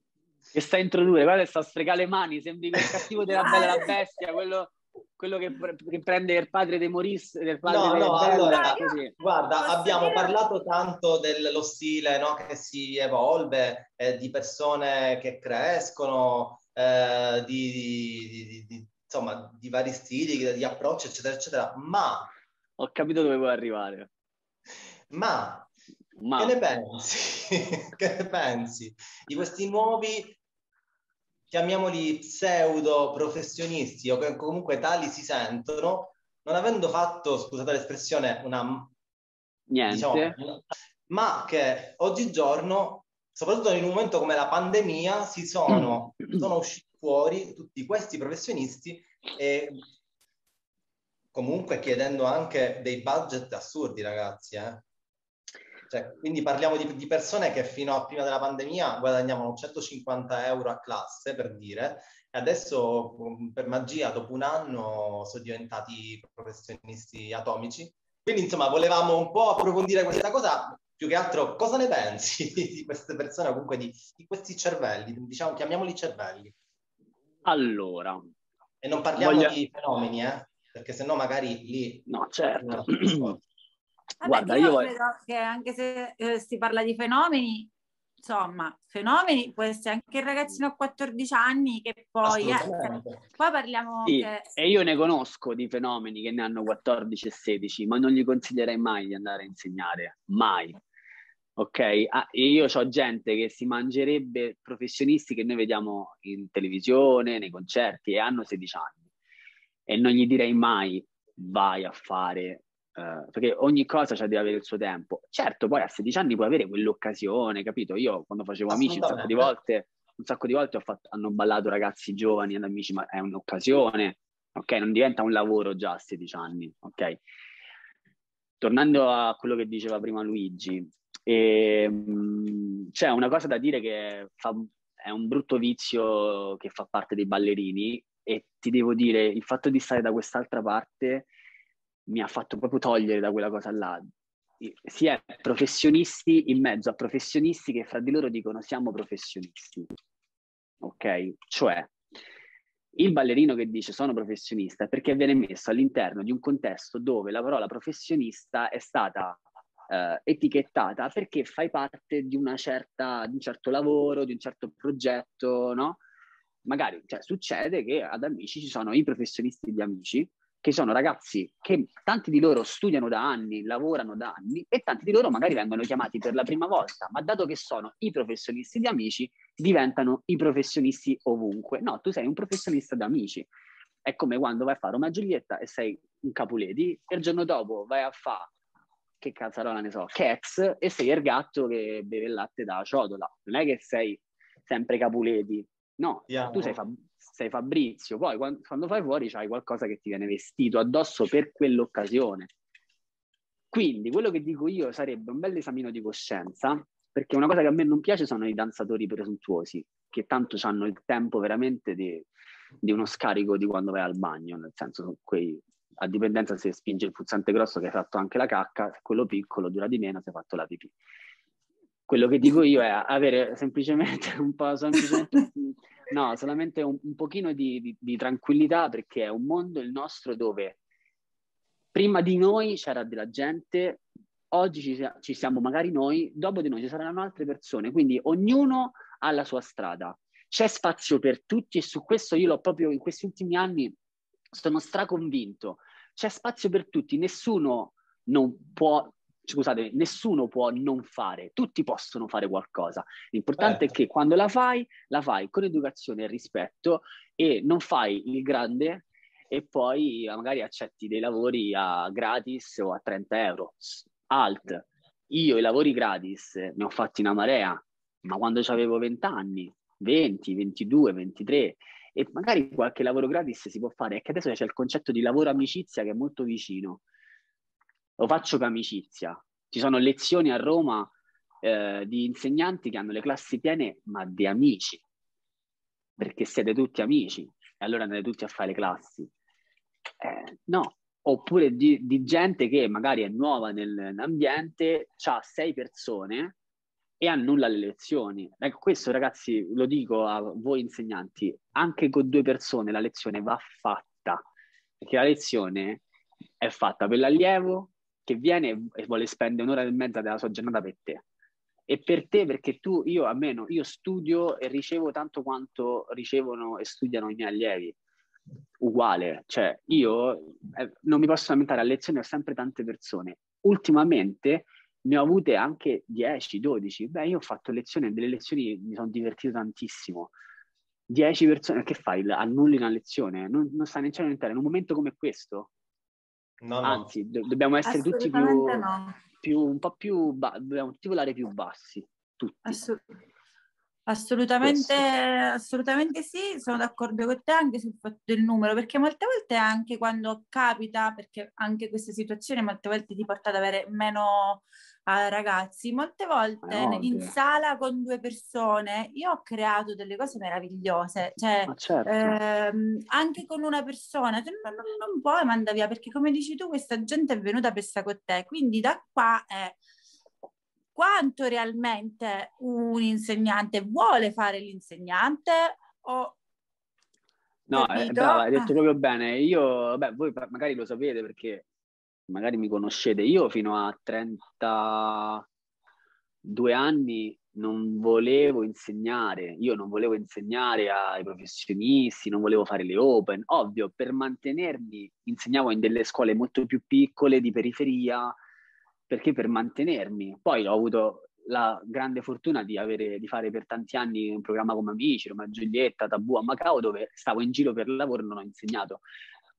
Che sta a introdurre, guarda, sta a sfregare le mani, sembri quel cattivo della bella la bestia, quello, quello che, che, prende il padre dei Maurice, del padre no, no, allora, guarda, abbiamo dire... parlato tanto dello stile no, che si evolve, eh, di persone che crescono, eh, di, di, di, insomma, di vari stili, di approccio, eccetera, eccetera, ma... Ho capito dove vuoi arrivare. Ma, ma... che ne pensi? che ne pensi di questi nuovi chiamiamoli pseudo professionisti o comunque tali si sentono, non avendo fatto, scusate l'espressione, una... Niente. Diciamo, ma che oggigiorno, soprattutto in un momento come la pandemia, si sono, sono usciti fuori tutti questi professionisti e comunque chiedendo anche dei budget assurdi, ragazzi. Eh? Cioè, quindi parliamo di, di, persone che fino a prima della pandemia guadagnavano 150 euro a classe, per dire, e adesso per magia, dopo un anno, sono diventati professionisti atomici. Quindi, insomma, volevamo un po' approfondire questa cosa, più che altro cosa ne pensi di queste persone, o comunque di, di questi cervelli, diciamo, chiamiamoli cervelli. Allora. E non parliamo voglio... di fenomeni, eh? perché sennò magari lì... No, certo. Vabbè, Guarda, io, io credo che anche se eh, si parla di fenomeni, insomma, fenomeni può essere anche il ragazzino a 14 anni che poi... Eh, poi parliamo... Sì, che... E io ne conosco di fenomeni che ne hanno 14 e 16, ma non gli consiglierei mai di andare a insegnare, mai. Ok? Ah, io ho gente che si mangerebbe professionisti che noi vediamo in televisione, nei concerti e hanno 16 anni e non gli direi mai vai a fare Uh, perché ogni cosa cioè, deve avere il suo tempo. Certo, poi a 16 anni puoi avere quell'occasione, capito? Io quando facevo amici un sacco di volte, un sacco di volte fatto, hanno ballato ragazzi giovani ed amici, ma è un'occasione, ok? Non diventa un lavoro già a 16 anni, ok? Tornando a quello che diceva prima Luigi, ehm, c'è una cosa da dire che fa, è un brutto vizio che fa parte dei ballerini e ti devo dire, il fatto di stare da quest'altra parte mi ha fatto proprio togliere da quella cosa là. Si è professionisti in mezzo a professionisti che fra di loro dicono siamo professionisti. Ok? Cioè, il ballerino che dice sono professionista è perché viene messo all'interno di un contesto dove la parola professionista è stata eh, etichettata perché fai parte di, certa, di un certo lavoro, di un certo progetto, no? Magari cioè, succede che ad amici ci sono i professionisti di amici che sono ragazzi che tanti di loro studiano da anni, lavorano da anni e tanti di loro magari vengono chiamati per la prima volta, ma dato che sono i professionisti di amici, diventano i professionisti ovunque. No, tu sei un professionista di amici. È come quando vai a fare una Giulietta e sei un Capuleti e il giorno dopo vai a fare, che cazzarola ne so, Cats e sei il gatto che beve il latte da ciotola. Non è che sei sempre Capuleti. No, yeah. tu sei, Fab- sei Fabrizio, poi quando, quando fai fuori c'hai qualcosa che ti viene vestito addosso per quell'occasione. Quindi quello che dico io sarebbe un bel esamino di coscienza, perché una cosa che a me non piace sono i danzatori presuntuosi, che tanto hanno il tempo veramente di, di uno scarico di quando vai al bagno, nel senso quei, a dipendenza se spinge il pulsante grosso che hai fatto anche la cacca, quello piccolo dura di meno se hai fatto la pipì. Quello che dico io è avere semplicemente un po' semplicemente No, solamente un, un pochino di, di, di, tranquillità perché è un mondo il nostro dove prima di noi c'era della gente, oggi ci, ci siamo magari noi, dopo di noi ci saranno altre persone, quindi ognuno ha la sua strada. C'è spazio per tutti e su questo io l'ho proprio in questi ultimi anni sono straconvinto. C'è spazio per tutti, nessuno non può scusate, nessuno può non fare, tutti possono fare qualcosa. L'importante certo. è che quando la fai, la fai con educazione e rispetto e non fai il grande e poi magari accetti dei lavori a gratis o a 30 euro. Alt, io i lavori gratis ne ho fatti una marea, ma quando avevo 20 anni, 20, 22, 23 e magari qualche lavoro gratis si può fare, è che adesso c'è il concetto di lavoro amicizia che è molto vicino lo faccio per amicizia. Ci sono lezioni a Roma eh, di insegnanti che hanno le classi piene, ma di amici, perché siete tutti amici e allora andate tutti a fare le classi. Eh, no, oppure di, di, gente che magari è nuova nell'ambiente, ha sei persone e annulla le lezioni. Ecco, questo ragazzi lo dico a voi insegnanti, anche con due persone la lezione va fatta, perché la lezione è fatta per l'allievo, che viene e vuole spendere un'ora e mezza della sua giornata per te. E per te, perché tu, io almeno, io studio e ricevo tanto quanto ricevono e studiano i miei allievi. Uguale, cioè io eh, non mi posso lamentare a lezione, ho sempre tante persone. Ultimamente ne ho avute anche 10, 12. Beh, io ho fatto lezioni e delle lezioni mi sono divertito tantissimo. 10 persone, che fai? Annulli una lezione? Non, non sta né in un momento come questo, No, no. anzi, do- dobbiamo essere tutti più, no. più- un po' più, ba- dobbiamo tutti volare più bassi, tutti. Assu- assolutamente, assolutamente sì, sono d'accordo con te anche sul fatto del numero, perché molte volte anche quando capita, perché anche queste situazioni molte volte ti porta ad avere meno eh, ragazzi, molte volte ovvio. in sala con due persone io ho creato delle cose meravigliose, cioè certo. ehm, anche con una persona, tu non, non, puoi mandare via, perché come dici tu questa gente è venuta per stare con te, quindi da qua è quanto realmente un insegnante vuole fare l'insegnante o No, eh, brava, hai detto Ah. proprio bene. Io, vabbè, voi magari lo sapete perché magari mi conoscete. Io fino a 32 anni non volevo insegnare. Io non volevo insegnare ai professionisti, non volevo fare le open. Ovvio, per mantenermi insegnavo in delle scuole molto più piccole di periferia, perché per mantenermi. Poi ho avuto la grande fortuna di, avere, di fare per tanti anni un programma come Amici, Roma Giulietta, Tabù a Macao, dove stavo in giro per lavoro e non ho insegnato.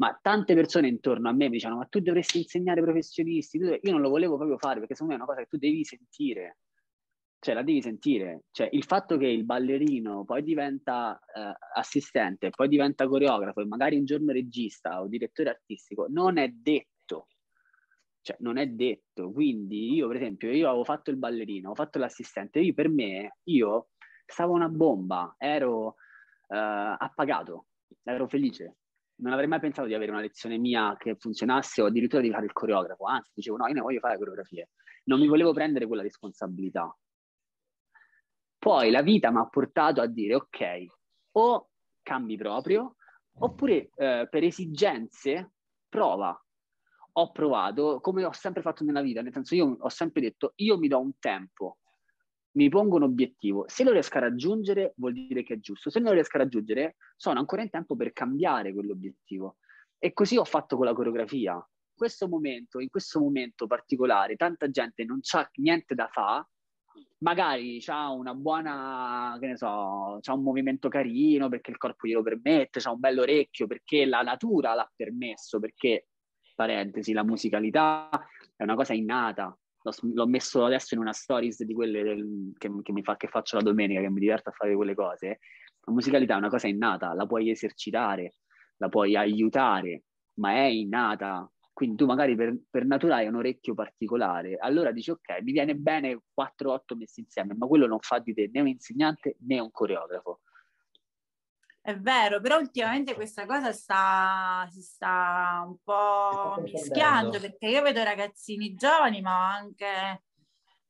Ma tante persone intorno a me mi dicevano: Ma tu dovresti insegnare professionisti. tu dov-" Io non lo volevo proprio fare perché secondo me è una cosa che tu devi sentire. Cioè, la devi sentire. Cioè, il fatto che il ballerino poi diventa eh, assistente, poi diventa coreografo e magari un giorno regista o direttore artistico, non è detto. Cioè, non è detto. Quindi io, per esempio, io avevo fatto il ballerino, ho fatto l'assistente. Io, per me, io stavo una bomba, ero eh, appagato, ero felice. Non avrei mai pensato di avere una lezione mia che funzionasse o addirittura di fare il coreografo. Anzi, dicevo, no, io ne voglio fare coreografie. Non mi volevo prendere quella responsabilità. Poi la vita mi ha portato a dire, ok, o cambi proprio, oppure eh, per esigenze prova. Ho provato, come ho sempre fatto nella vita, nel senso io ho sempre detto, io mi do un tempo, mi pongo un obiettivo, se lo riesco a raggiungere vuol dire che è giusto, se non lo riesco a raggiungere sono ancora in tempo per cambiare quell'obiettivo. E così ho fatto con la coreografia. In questo momento, in questo momento particolare, tanta gente non c'ha niente da fare, magari c'ha una buona, che ne so, c'ha un movimento carino perché il corpo glielo permette, c'ha un bello orecchio perché la natura l'ha permesso, perché, parentesi, la musicalità è una cosa innata. L'ho, l'ho messo adesso in una stories di quelle del- che, che mi fa, che faccio la domenica, che mi diverto a fare quelle cose. La musicalità è una cosa innata, la puoi esercitare, la puoi aiutare, ma è innata. Quindi tu magari per, per natura hai un orecchio particolare, allora dici ok, mi viene bene 4-8 messi insieme, ma quello non fa di te né un insegnante né un coreografo. È vero, però ultimamente questa cosa sta, si sta un po' confondendo. mischiando perché io vedo ragazzini giovani, ma anche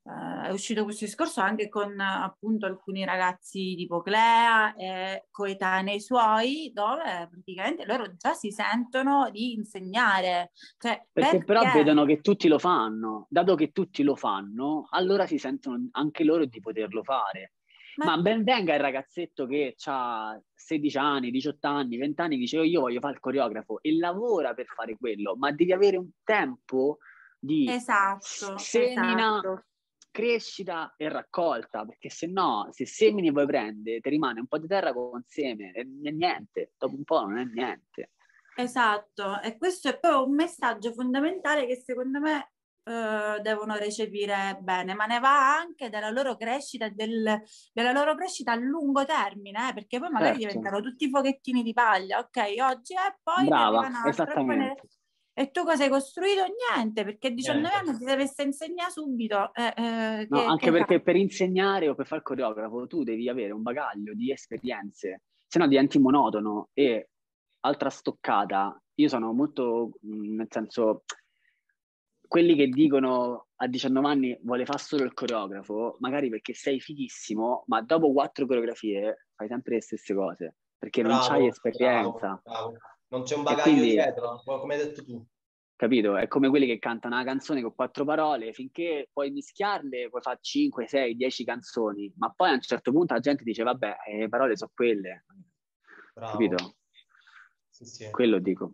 eh, è uscito questo discorso anche con appunto alcuni ragazzi tipo Clea e coetanei suoi, dove praticamente loro già si sentono di insegnare. Cioè, Perché però vedono che tutti lo fanno, dato che tutti lo fanno, allora si sentono anche loro di poterlo fare. Ma, ben venga il ragazzetto che ha 16 anni, 18 anni, 20 anni, dice "Oh, io voglio fare il coreografo e lavora per fare quello, ma devi avere un tempo di Esatto, semina, esatto. crescita e raccolta, perché se no, se semini e poi prende, ti rimane un po' di terra con seme e niente, dopo un po' non è niente. Esatto, e questo è poi un messaggio fondamentale che secondo me eh, devono recepire bene, ma ne va anche della loro crescita, del- della loro crescita a lungo termine, eh, perché poi magari Certo. diventano tutti fochettini di paglia, ok, oggi è poi Brava, e esattamente. E tu cosa hai costruito? Niente, perché a 19 Niente. anni ti sei messa a insegnare subito. eh, eh, No, che- anche che perché fai? per insegnare o per fare coreografo tu devi avere un bagaglio di esperienze, se no diventi monotono e altra stoccata. Io sono molto, mh, nel senso, quelli che dicono a 19 anni vuole fare solo il coreografo, magari perché sei fighissimo, ma dopo quattro coreografie fai sempre le stesse cose, perché non Bravo, c'hai esperienza. bravo, bravo. Non c'è un bagaglio quindi- dietro, come hai detto tu. Capito? È come quelli che cantano una canzone con quattro parole, finché puoi mischiarle, puoi fare 5, 6, 10 canzoni, ma poi a un certo punto la gente dice, vabbè, eh, le parole sono quelle. Bravo. Capito? Sì, sì. Quello dico.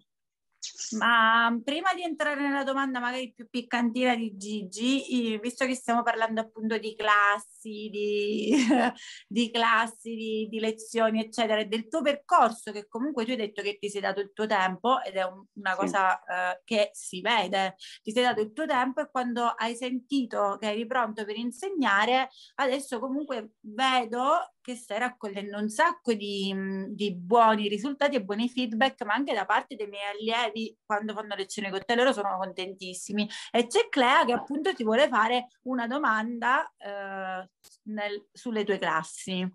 Ma prima di entrare nella domanda magari più piccantina di Gigi, visto che stiamo parlando appunto di classi, di, di classi, di, di, lezioni, eccetera, e del tuo percorso, che comunque tu hai detto che ti sei dato il tuo tempo ed è un, una sì. cosa uh, che si vede, ti sei dato il tuo tempo e quando hai sentito che eri pronto per insegnare, adesso comunque vedo che stai raccogliendo un sacco di, di, buoni risultati e buoni feedback, ma anche da parte dei miei allievi quando fanno lezioni con te, loro sono contentissimi. E c'è Clea che appunto ti vuole fare una domanda eh, nel, sulle tue classi.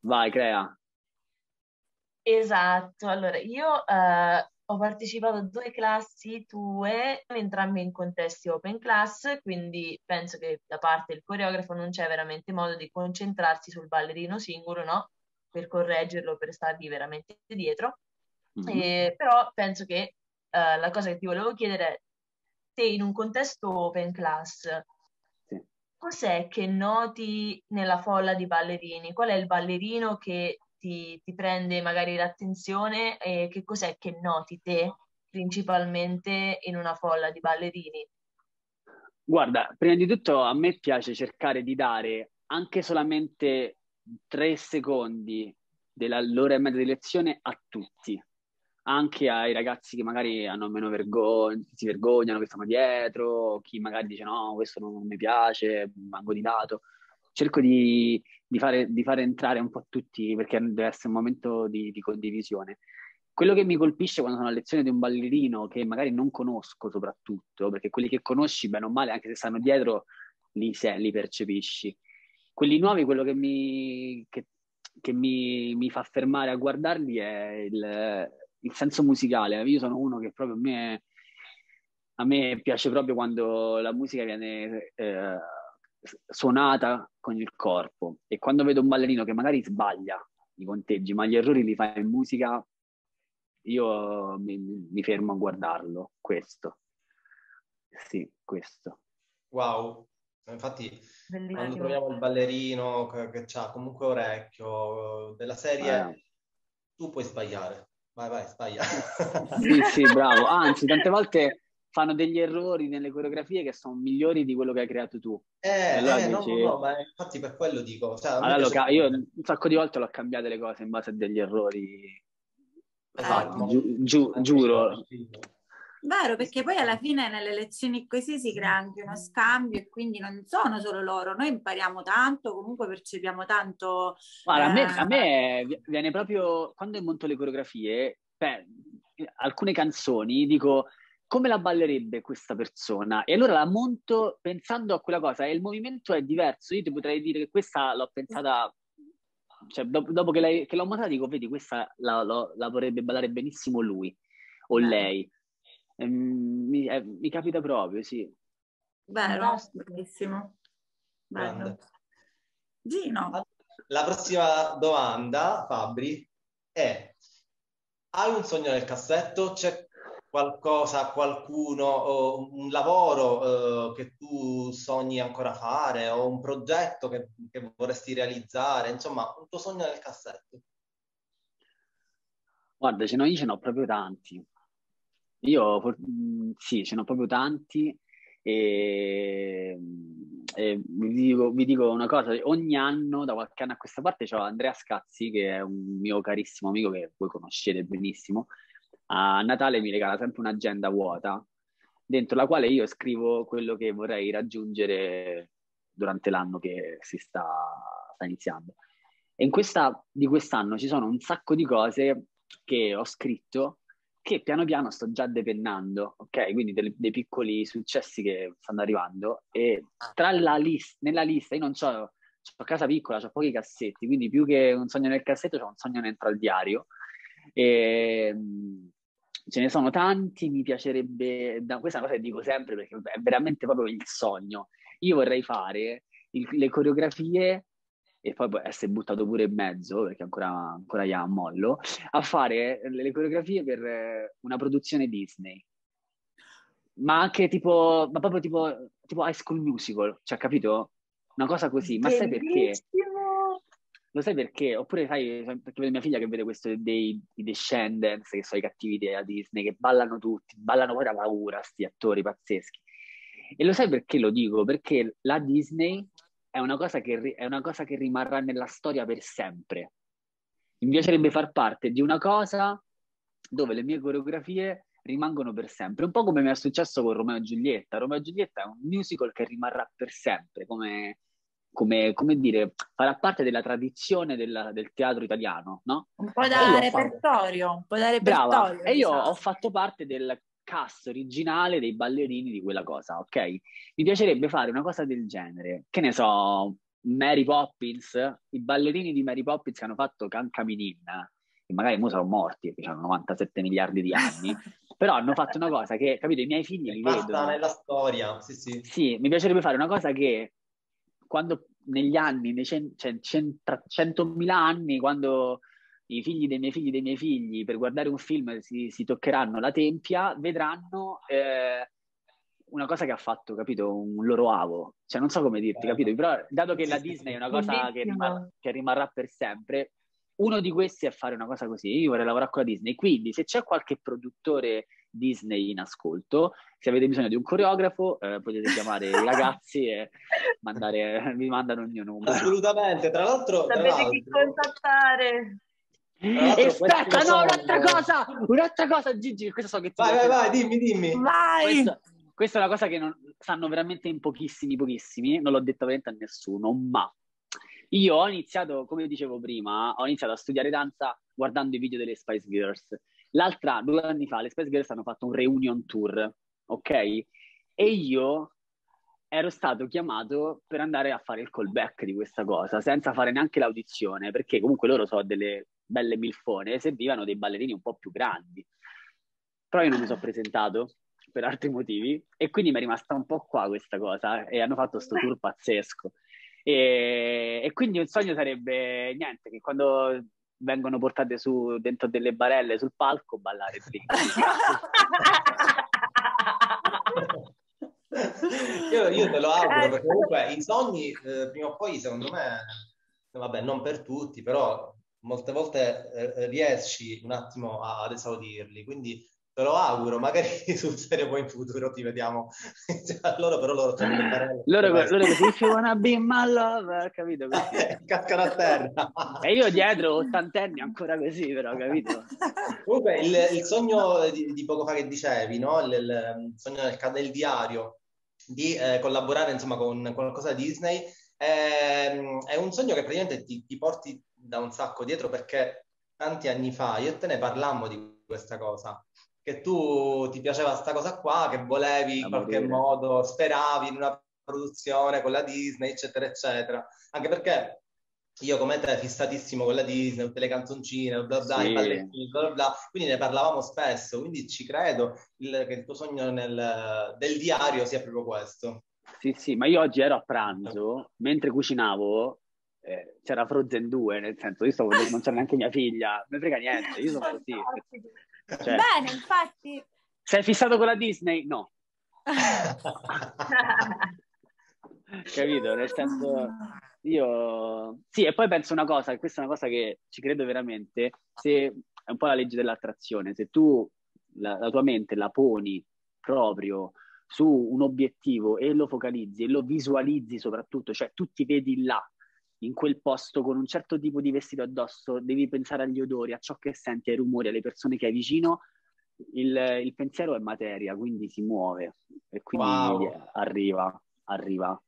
Vai, Clea. Esatto, allora io eh, ho partecipato a due classi tue, entrambe in contesti open class, quindi penso che da parte del coreografo non c'è veramente modo di concentrarsi sul ballerino singolo, no? Per correggerlo, per stargli veramente dietro. Mm-hmm. E, però penso che uh, la cosa che ti volevo chiedere è, se in un contesto open class, sì. cos'è che noti nella folla di ballerini? Qual è il ballerino che ti, ti prende magari l'attenzione e che cos'è che noti te principalmente in una folla di ballerini? Guarda, prima di tutto a me piace cercare di dare anche solamente tre secondi dell'ora e mezza di lezione a tutti, anche ai ragazzi che magari hanno meno vergogna, si vergognano, che stanno dietro, chi magari dice no, questo non mi piace, manco di lato cerco di, di, fare, di, fare, entrare un po' tutti perché deve essere un momento di, di, condivisione. Quello che mi colpisce quando sono a lezione di un ballerino che magari non conosco soprattutto, perché quelli che conosci bene o male, anche se stanno dietro, li, se, li percepisci. Quelli nuovi, quello che mi, che, che mi, mi fa fermare a guardarli è il, il senso musicale. Io sono uno che proprio a me, a me piace proprio quando la musica viene... Eh, suonata con il corpo e quando vedo un ballerino che magari sbaglia i conteggi, ma gli errori li fa in musica, io mi, mi fermo a guardarlo. Questo. Sì, questo. Wow. Infatti, Bellissimo. quando troviamo il ballerino che, che ha comunque orecchio della serie, eh. tu puoi sbagliare. Vai, vai, sbaglia. sì, sì, bravo. Anzi, tante volte fanno degli errori nelle coreografie che sono migliori di quello che hai creato tu. Eh, allora eh dici... no, no, ma infatti per quello dico. Cioè, allora, piace... io un sacco di volte l'ho cambiate le cose in base a degli errori. Esatto. Eh, giu, giu, giuro. Vero, perché poi alla fine nelle lezioni così si crea anche uno scambio e quindi non sono solo loro, noi impariamo tanto, comunque percepiamo tanto. Guarda, eh... a, me, a me viene proprio, quando monto le coreografie, beh, alcune canzoni dico come la ballerebbe questa persona? E allora la monto pensando a quella cosa e il movimento è diverso. Io ti potrei dire che questa l'ho pensata, cioè dopo, dopo che, che, l'ho montata dico, vedi, questa la, la, la, vorrebbe ballare benissimo lui o Beh. lei. E, mi, eh, mi, capita proprio, sì. Vero, bellissimo. Bello. Gino. La prossima domanda, Fabri, è hai un sogno nel cassetto? C'è qualcosa, qualcuno, un lavoro eh, che tu sogni ancora fare o un progetto che, che, vorresti realizzare, insomma, un tuo sogno nel cassetto? Guarda, ce io ce n'ho proprio tanti. Io mm, sì, ce n'ho proprio tanti e, e vi, dico, vi, dico, una cosa, ogni anno, da qualche anno a questa parte, c'ho Andrea Scazzi, che è un mio carissimo amico che voi conoscete benissimo, a Natale mi regala sempre un'agenda vuota dentro la quale io scrivo quello che vorrei raggiungere durante l'anno che si sta, sta iniziando. E in questa di quest'anno ci sono un sacco di cose che ho scritto che piano piano sto già depennando, ok? Quindi dei, dei piccoli successi che stanno arrivando e tra la list, nella lista io non ho, ho casa piccola, ho pochi cassetti, quindi più che un sogno nel cassetto c'ho un sogno dentro al diario e, ce ne sono tanti, mi piacerebbe, da, questa cosa che dico sempre perché è veramente proprio il sogno. Io vorrei fare il, le coreografie e poi essere buttato pure in mezzo, perché ancora, ancora io mollo, a fare le coreografie per una produzione Disney. Ma anche tipo, ma proprio tipo, tipo High School Musical, cioè capito? Una cosa così, ma sai perché? Lo sai perché? Oppure sai, perché vedo mia figlia che vede questo dei i Descendants, che sono i cattivi della Disney, che ballano tutti, ballano poi da paura, sti attori pazzeschi. E lo sai perché lo dico? Perché la Disney è una cosa che, è una cosa che rimarrà nella storia per sempre. Mi piacerebbe far parte di una cosa dove le mie coreografie rimangono per sempre. Un po' come mi è successo con Romeo e Giulietta. Romeo e Giulietta è un musical che rimarrà per sempre, come, come, come dire, farà parte della tradizione della, del teatro italiano, no? Un po' da repertorio, un po' da repertorio. Brava. E io ho fatto parte del cast originale dei ballerini di quella cosa, ok? Mi piacerebbe fare una cosa del genere, che ne so, Mary Poppins, i ballerini di Mary Poppins che hanno fatto Cancaminin, che magari mo sono morti, perché hanno 97 miliardi di anni, però hanno fatto una cosa che, capito, i miei figli li vedono. nella storia, sì, sì. Sì, mi piacerebbe fare una cosa che quando negli anni, nei cent- cioè, cent- 100.000 anni, quando i figli dei miei figli dei miei figli per guardare un film si, si toccheranno la tempia, vedranno eh, una cosa che ha fatto, capito, un loro avo. Cioè, non so come dirti, capito? Però, dato che la Disney è una cosa che rimarrà, che rimarrà per sempre, uno di questi è fare una cosa così. Io vorrei lavorare con la Disney. Quindi, se c'è qualche produttore Disney in ascolto, se avete bisogno di un coreografo, eh, potete chiamare i ragazzi e mandare, vi mandano il mio numero. Assolutamente. Tra l'altro, sapete tra chi contattare. E aspetta, no, un'altra cosa, un'altra cosa, Gigi, questo so che ti Vai, vai, vai, dimmi, dimmi. Vai! Questo, questa è una cosa che non, sanno veramente in pochissimi, pochissimi, non l'ho detto veramente a nessuno, ma io ho iniziato, come dicevo prima, ho iniziato a studiare danza guardando i video delle Spice Girls. L'altra, due anni fa, le Spice Girls hanno fatto un reunion tour, ok? E io ero stato chiamato per andare a fare il callback di questa cosa, senza fare neanche l'audizione, perché comunque loro sono delle belle milfone, servivano dei ballerini un po' più grandi. Però io non mi sono presentato per altri motivi e quindi mi è rimasta un po' qua questa cosa e hanno fatto questo tour pazzesco. E, e, quindi un sogno sarebbe niente, che quando vengono portate su dentro delle barelle sul palco ballare io, io, te lo auguro perché comunque i sogni eh, prima o poi secondo me vabbè non per tutti però molte volte eh, riesci un attimo ad esaudirli. Quindi te lo auguro, magari sul serio poi in futuro ti vediamo. cioè, loro però loro sono le parole. Loro, loro if you wanna be my lover, capito? Cascano a terra. e io dietro, ottantenni, ancora così, però, capito? Comunque, il, il sogno di, di, poco fa che dicevi, no? Il, il sogno del, del diario, di eh, collaborare, insomma, con qualcosa di Disney, è, ehm, è un sogno che praticamente ti, ti porti da un sacco dietro perché tanti anni fa io e te ne parlammo di questa cosa che tu ti piaceva questa cosa qua, che volevi in qualche modo, speravi in una produzione con la Disney, eccetera, eccetera. Anche perché io come te fissatissimo con la Disney, tutte le canzoncine, bla bla, sì. i ballettini, bla bla, quindi ne parlavamo spesso, quindi ci credo il, che il tuo sogno nel, del diario sia proprio questo. Sì, sì, ma io oggi ero a pranzo, mentre cucinavo, eh, c'era Frozen 2, nel senso, io stavo, non c'era neanche mia figlia, non frega niente, io sono così. Cioè, Bene, infatti. Sei fissato con la Disney? No. Capito? Nel senso, io... Sì, e poi penso una cosa, e questa è una cosa che ci credo veramente, se è un po' la legge dell'attrazione, se tu la, la tua mente la poni proprio su un obiettivo e lo focalizzi e lo visualizzi soprattutto, cioè tu ti vedi là, in quel posto con un certo tipo di vestito addosso, devi pensare agli odori, a ciò che senti, ai rumori, alle persone che hai vicino, il, il pensiero è materia, quindi si muove e quindi wow. arriva, arriva.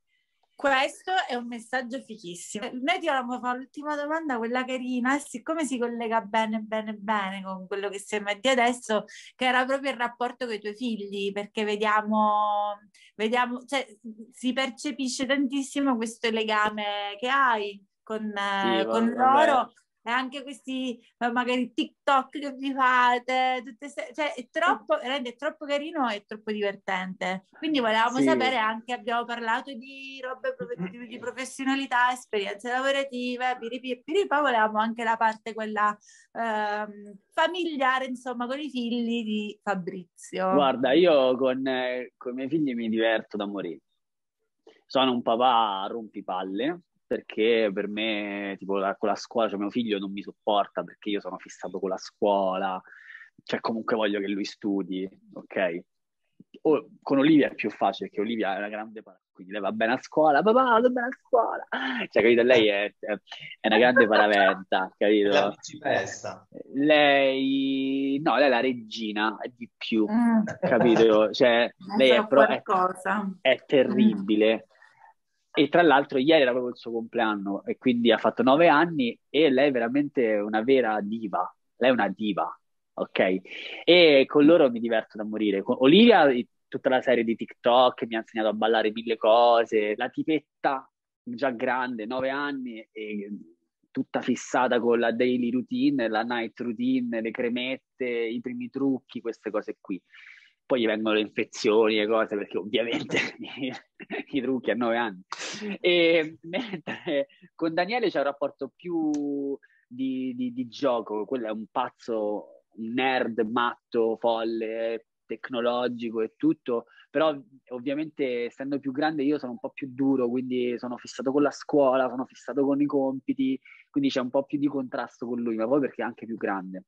Questo è un messaggio fichissimo. Noi ti volevamo fare l'ultima domanda, quella carina, e siccome si collega bene, bene, bene con quello che siamo di adesso, che era proprio il rapporto con i tuoi figli, perché vediamo, vediamo cioè, si percepisce tantissimo questo legame che hai con, sì, con loro e anche questi magari TikTok che vi fate, se, cioè è troppo, rende troppo carino e troppo divertente. Quindi volevamo sì. sapere anche, abbiamo parlato di robe di, di professionalità, esperienze lavorative, piripi e piripa, volevamo anche la parte quella ehm, familiare, insomma, con i figli di Fabrizio. Guarda, io con, eh, con i miei figli mi diverto da morire. Sono un papà rompipalle, perché per me, tipo, la, con la scuola, cioè mio figlio non mi sopporta perché io sono fissato con la scuola, cioè comunque voglio che lui studi, ok? O, con Olivia è più facile perché Olivia è una grande para, quindi lei va bene a scuola, papà vado bene a scuola, cioè capito, lei è, è una grande paraventa, capito? La principessa. Lei, no, lei è la regina, è di più, mm. capito? Cioè, lei è, pro, è, è terribile. Mm e tra l'altro ieri era proprio il suo compleanno e quindi ha fatto nove anni e lei è veramente una vera diva, lei è una diva, ok? E con loro mi diverto da morire. Con Olivia, tutta la serie di TikTok mi ha insegnato a ballare mille cose, la tipetta già grande, nove anni, e tutta fissata con la daily routine, la night routine, le cremette, i primi trucchi, queste cose qui poi gli vengono le infezioni e cose perché ovviamente i, trucchi a nove anni. E mentre con Daniele c'è un rapporto più di, di, di gioco, quello è un pazzo, un nerd matto, folle, tecnologico e tutto, però ovviamente essendo più grande io sono un po' più duro, quindi sono fissato con la scuola, sono fissato con i compiti, quindi c'è un po' più di contrasto con lui, ma poi perché è anche più grande.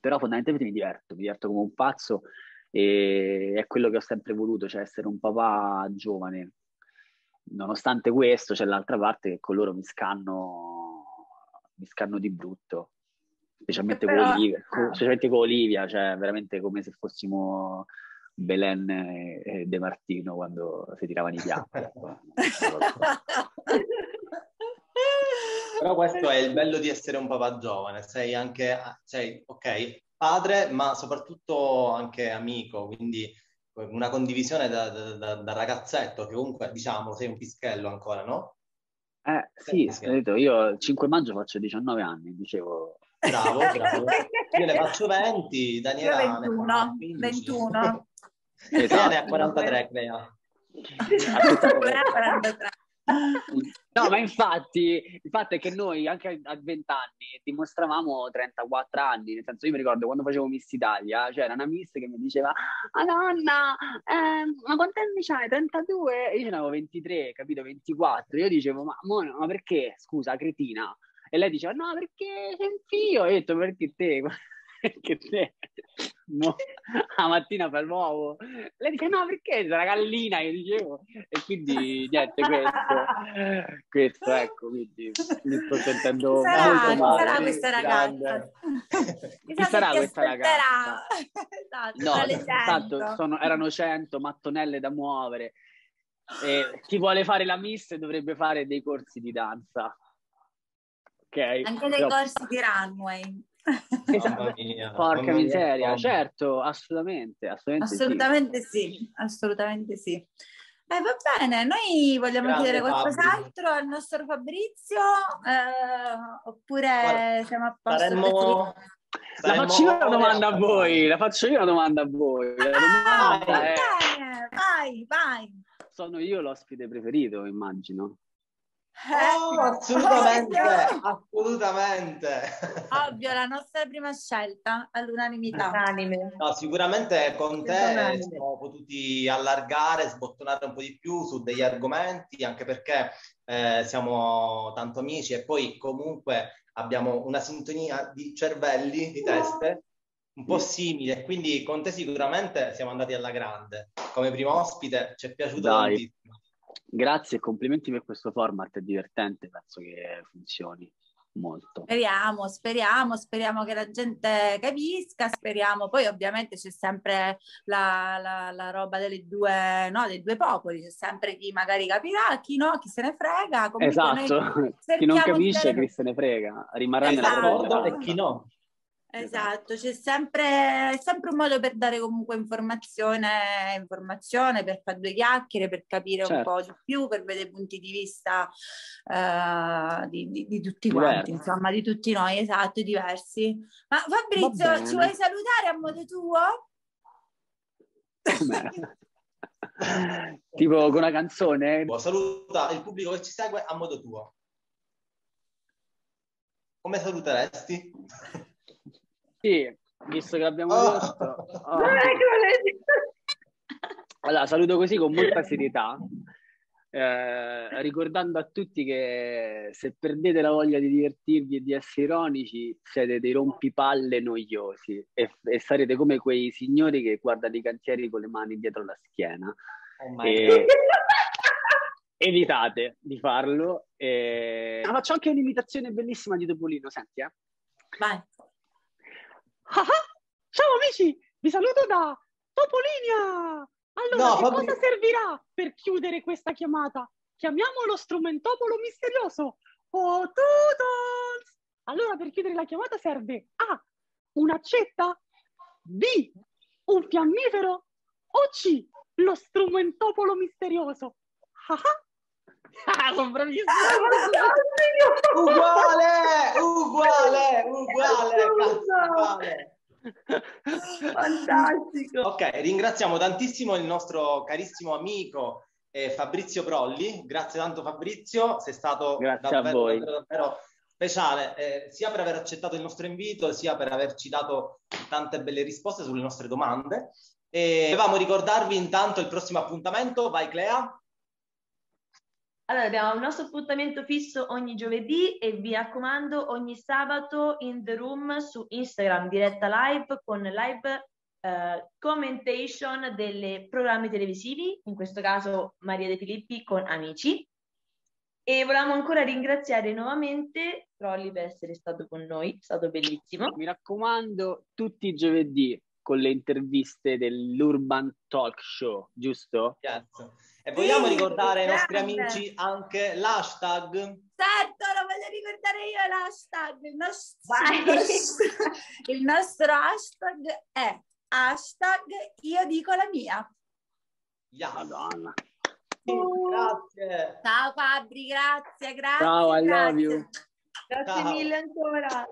Però fondamentalmente mi diverto, mi diverto come un pazzo e è quello che ho sempre voluto, cioè essere un papà giovane. Nonostante questo, c'è l'altra parte che con loro mi scanno, mi scanno di brutto, specialmente, però... con Olivia, specialmente con Olivia, cioè veramente come se fossimo Belen e De Martino quando si tiravano i piatti. Però questo è il bello di essere un papà giovane, sei anche, sei, ok, padre, ma soprattutto anche amico, quindi una condivisione da, da, da ragazzetto, che comunque diciamo sei un pischello ancora, no? Eh sì, detto, io il 5 maggio faccio 19 anni, dicevo. Bravo, bravo. Io ne faccio 20, Daniela 21, ne 21. Esatto. ne ha 43, Clea. 43. No, ma infatti, il fatto è che noi anche a 20 anni dimostravamo 34 anni, nel senso io mi ricordo quando facevo Miss Italia, c'era una Miss che mi diceva nonna, eh, ma quanti anni c'hai? 32? E io ce n'avevo 23, capito? 24. Io dicevo ma, ma perché? Scusa, cretina. E lei diceva no perché sei un figlio. E io ho detto perché te? che te la mattina fa l'uovo lei dice no perché c'è la gallina? Io dicevo e quindi niente questo questo ecco quindi mi sto sentendo sarà, molto male. sarà questa ragazza? Chi sarà questa ragazza? Esatto, no esatto sono, erano 100 mattonelle da muovere. E chi vuole fare la miss dovrebbe fare dei corsi di danza. Ok? Anche dei corsi di runway Esatto. Mia, Porca miseria, mia. certo, assolutamente, assolutamente, assolutamente sì. sì. assolutamente sì. Eh, va bene, noi vogliamo Grande chiedere qualcos'altro al nostro Fabrizio eh, oppure Guarda, siamo a posto? Saremmo... La faccio io una domanda a voi, la faccio io una domanda a voi. La ah, domanda è... vai, vai. Sono io l'ospite preferito, immagino. Oh, assolutamente, assolutamente. Ovvio, la nostra prima scelta all'unanimità. No, sicuramente con te siamo potuti allargare, sbottonare un po' di più su degli argomenti, anche perché eh, siamo tanto amici e poi comunque abbiamo una sintonia di cervelli, di teste un po' simile, quindi con te sicuramente siamo andati alla grande. Come primo ospite ci è piaciuto Dai. tantissimo. Grazie e complimenti per questo format, è divertente, penso che funzioni molto. Speriamo, speriamo, speriamo che la gente capisca, speriamo. Poi ovviamente c'è sempre la, la, la roba delle due, no, dei due popoli, c'è sempre chi magari capirà, chi no, chi se ne frega. Comunque esatto, chi non capisce, chi se ne frega, rimarrà esatto. nella propria e chi no. Esatto, c'è sempre, sempre, un modo per dare comunque informazione, informazione, per fare due chiacchiere, per capire certo. un po' di più, per vedere punti di vista uh, di, di, di, tutti quanti, insomma, di tutti noi, esatto, diversi. Ma Fabrizio, ci vuoi salutare a modo tuo? tipo con una canzone? Saluta il pubblico che ci segue a modo tuo. Come saluteresti? Sì, visto che l'abbiamo oh. visto. Oh. Allora, saluto così con molta serietà. eh, ricordando a tutti che se perdete la voglia di divertirvi e di essere ironici, siete dei rompipalle noiosi e, e sarete come quei signori che guardano i cantieri con le mani dietro la schiena. Oh e... Evitate di farlo. E... Ah, faccio anche un'imitazione bellissima di Topolino, senti eh? Vai. Ah, ah, ciao amici, vi saluto da Topolinia! Allora, no, che Fabri... cosa servirà per chiudere questa chiamata? Chiamiamo lo strumentopolo misterioso. Oh, Toodles! Allora, per chiudere la chiamata serve A. Un'accetta B. Un fiammifero o C. Lo strumentopolo misterioso. Ah, ah. Ah, sono bravissimo! uguale, uguale, uguale, uguale. Fantastico. Ok, ringraziamo tantissimo il nostro carissimo amico eh, Fabrizio Prolli. Grazie tanto Fabrizio, sei stato Grazie davvero, davvero, davvero, speciale, eh, sia per aver accettato il nostro invito, sia per averci dato tante belle risposte sulle nostre domande. E volevamo ricordarvi intanto il prossimo appuntamento, vai Clea. Allora, abbiamo il nostro appuntamento fisso ogni giovedì e vi raccomando ogni sabato in the room su Instagram, diretta live con live uh, commentation dei programmi televisivi, in questo caso Maria De Filippi con Amici. E volevamo ancora ringraziare nuovamente Trolli per essere stato con noi, è stato bellissimo. Mi raccomando, tutti i giovedì con le interviste dell'Urban Talk Show, giusto? Certo. E vogliamo sì, ricordare ai nostri amici anche l'hashtag? Certo, lo voglio ricordare io l'hashtag. Il nostro, il nostro hashtag è hashtag io dico la mia. Yeah. Madonna. Uh, grazie. Ciao Fabri, grazie, grazie. Ciao, I grazie. love you. Grazie Ciao. mille ancora.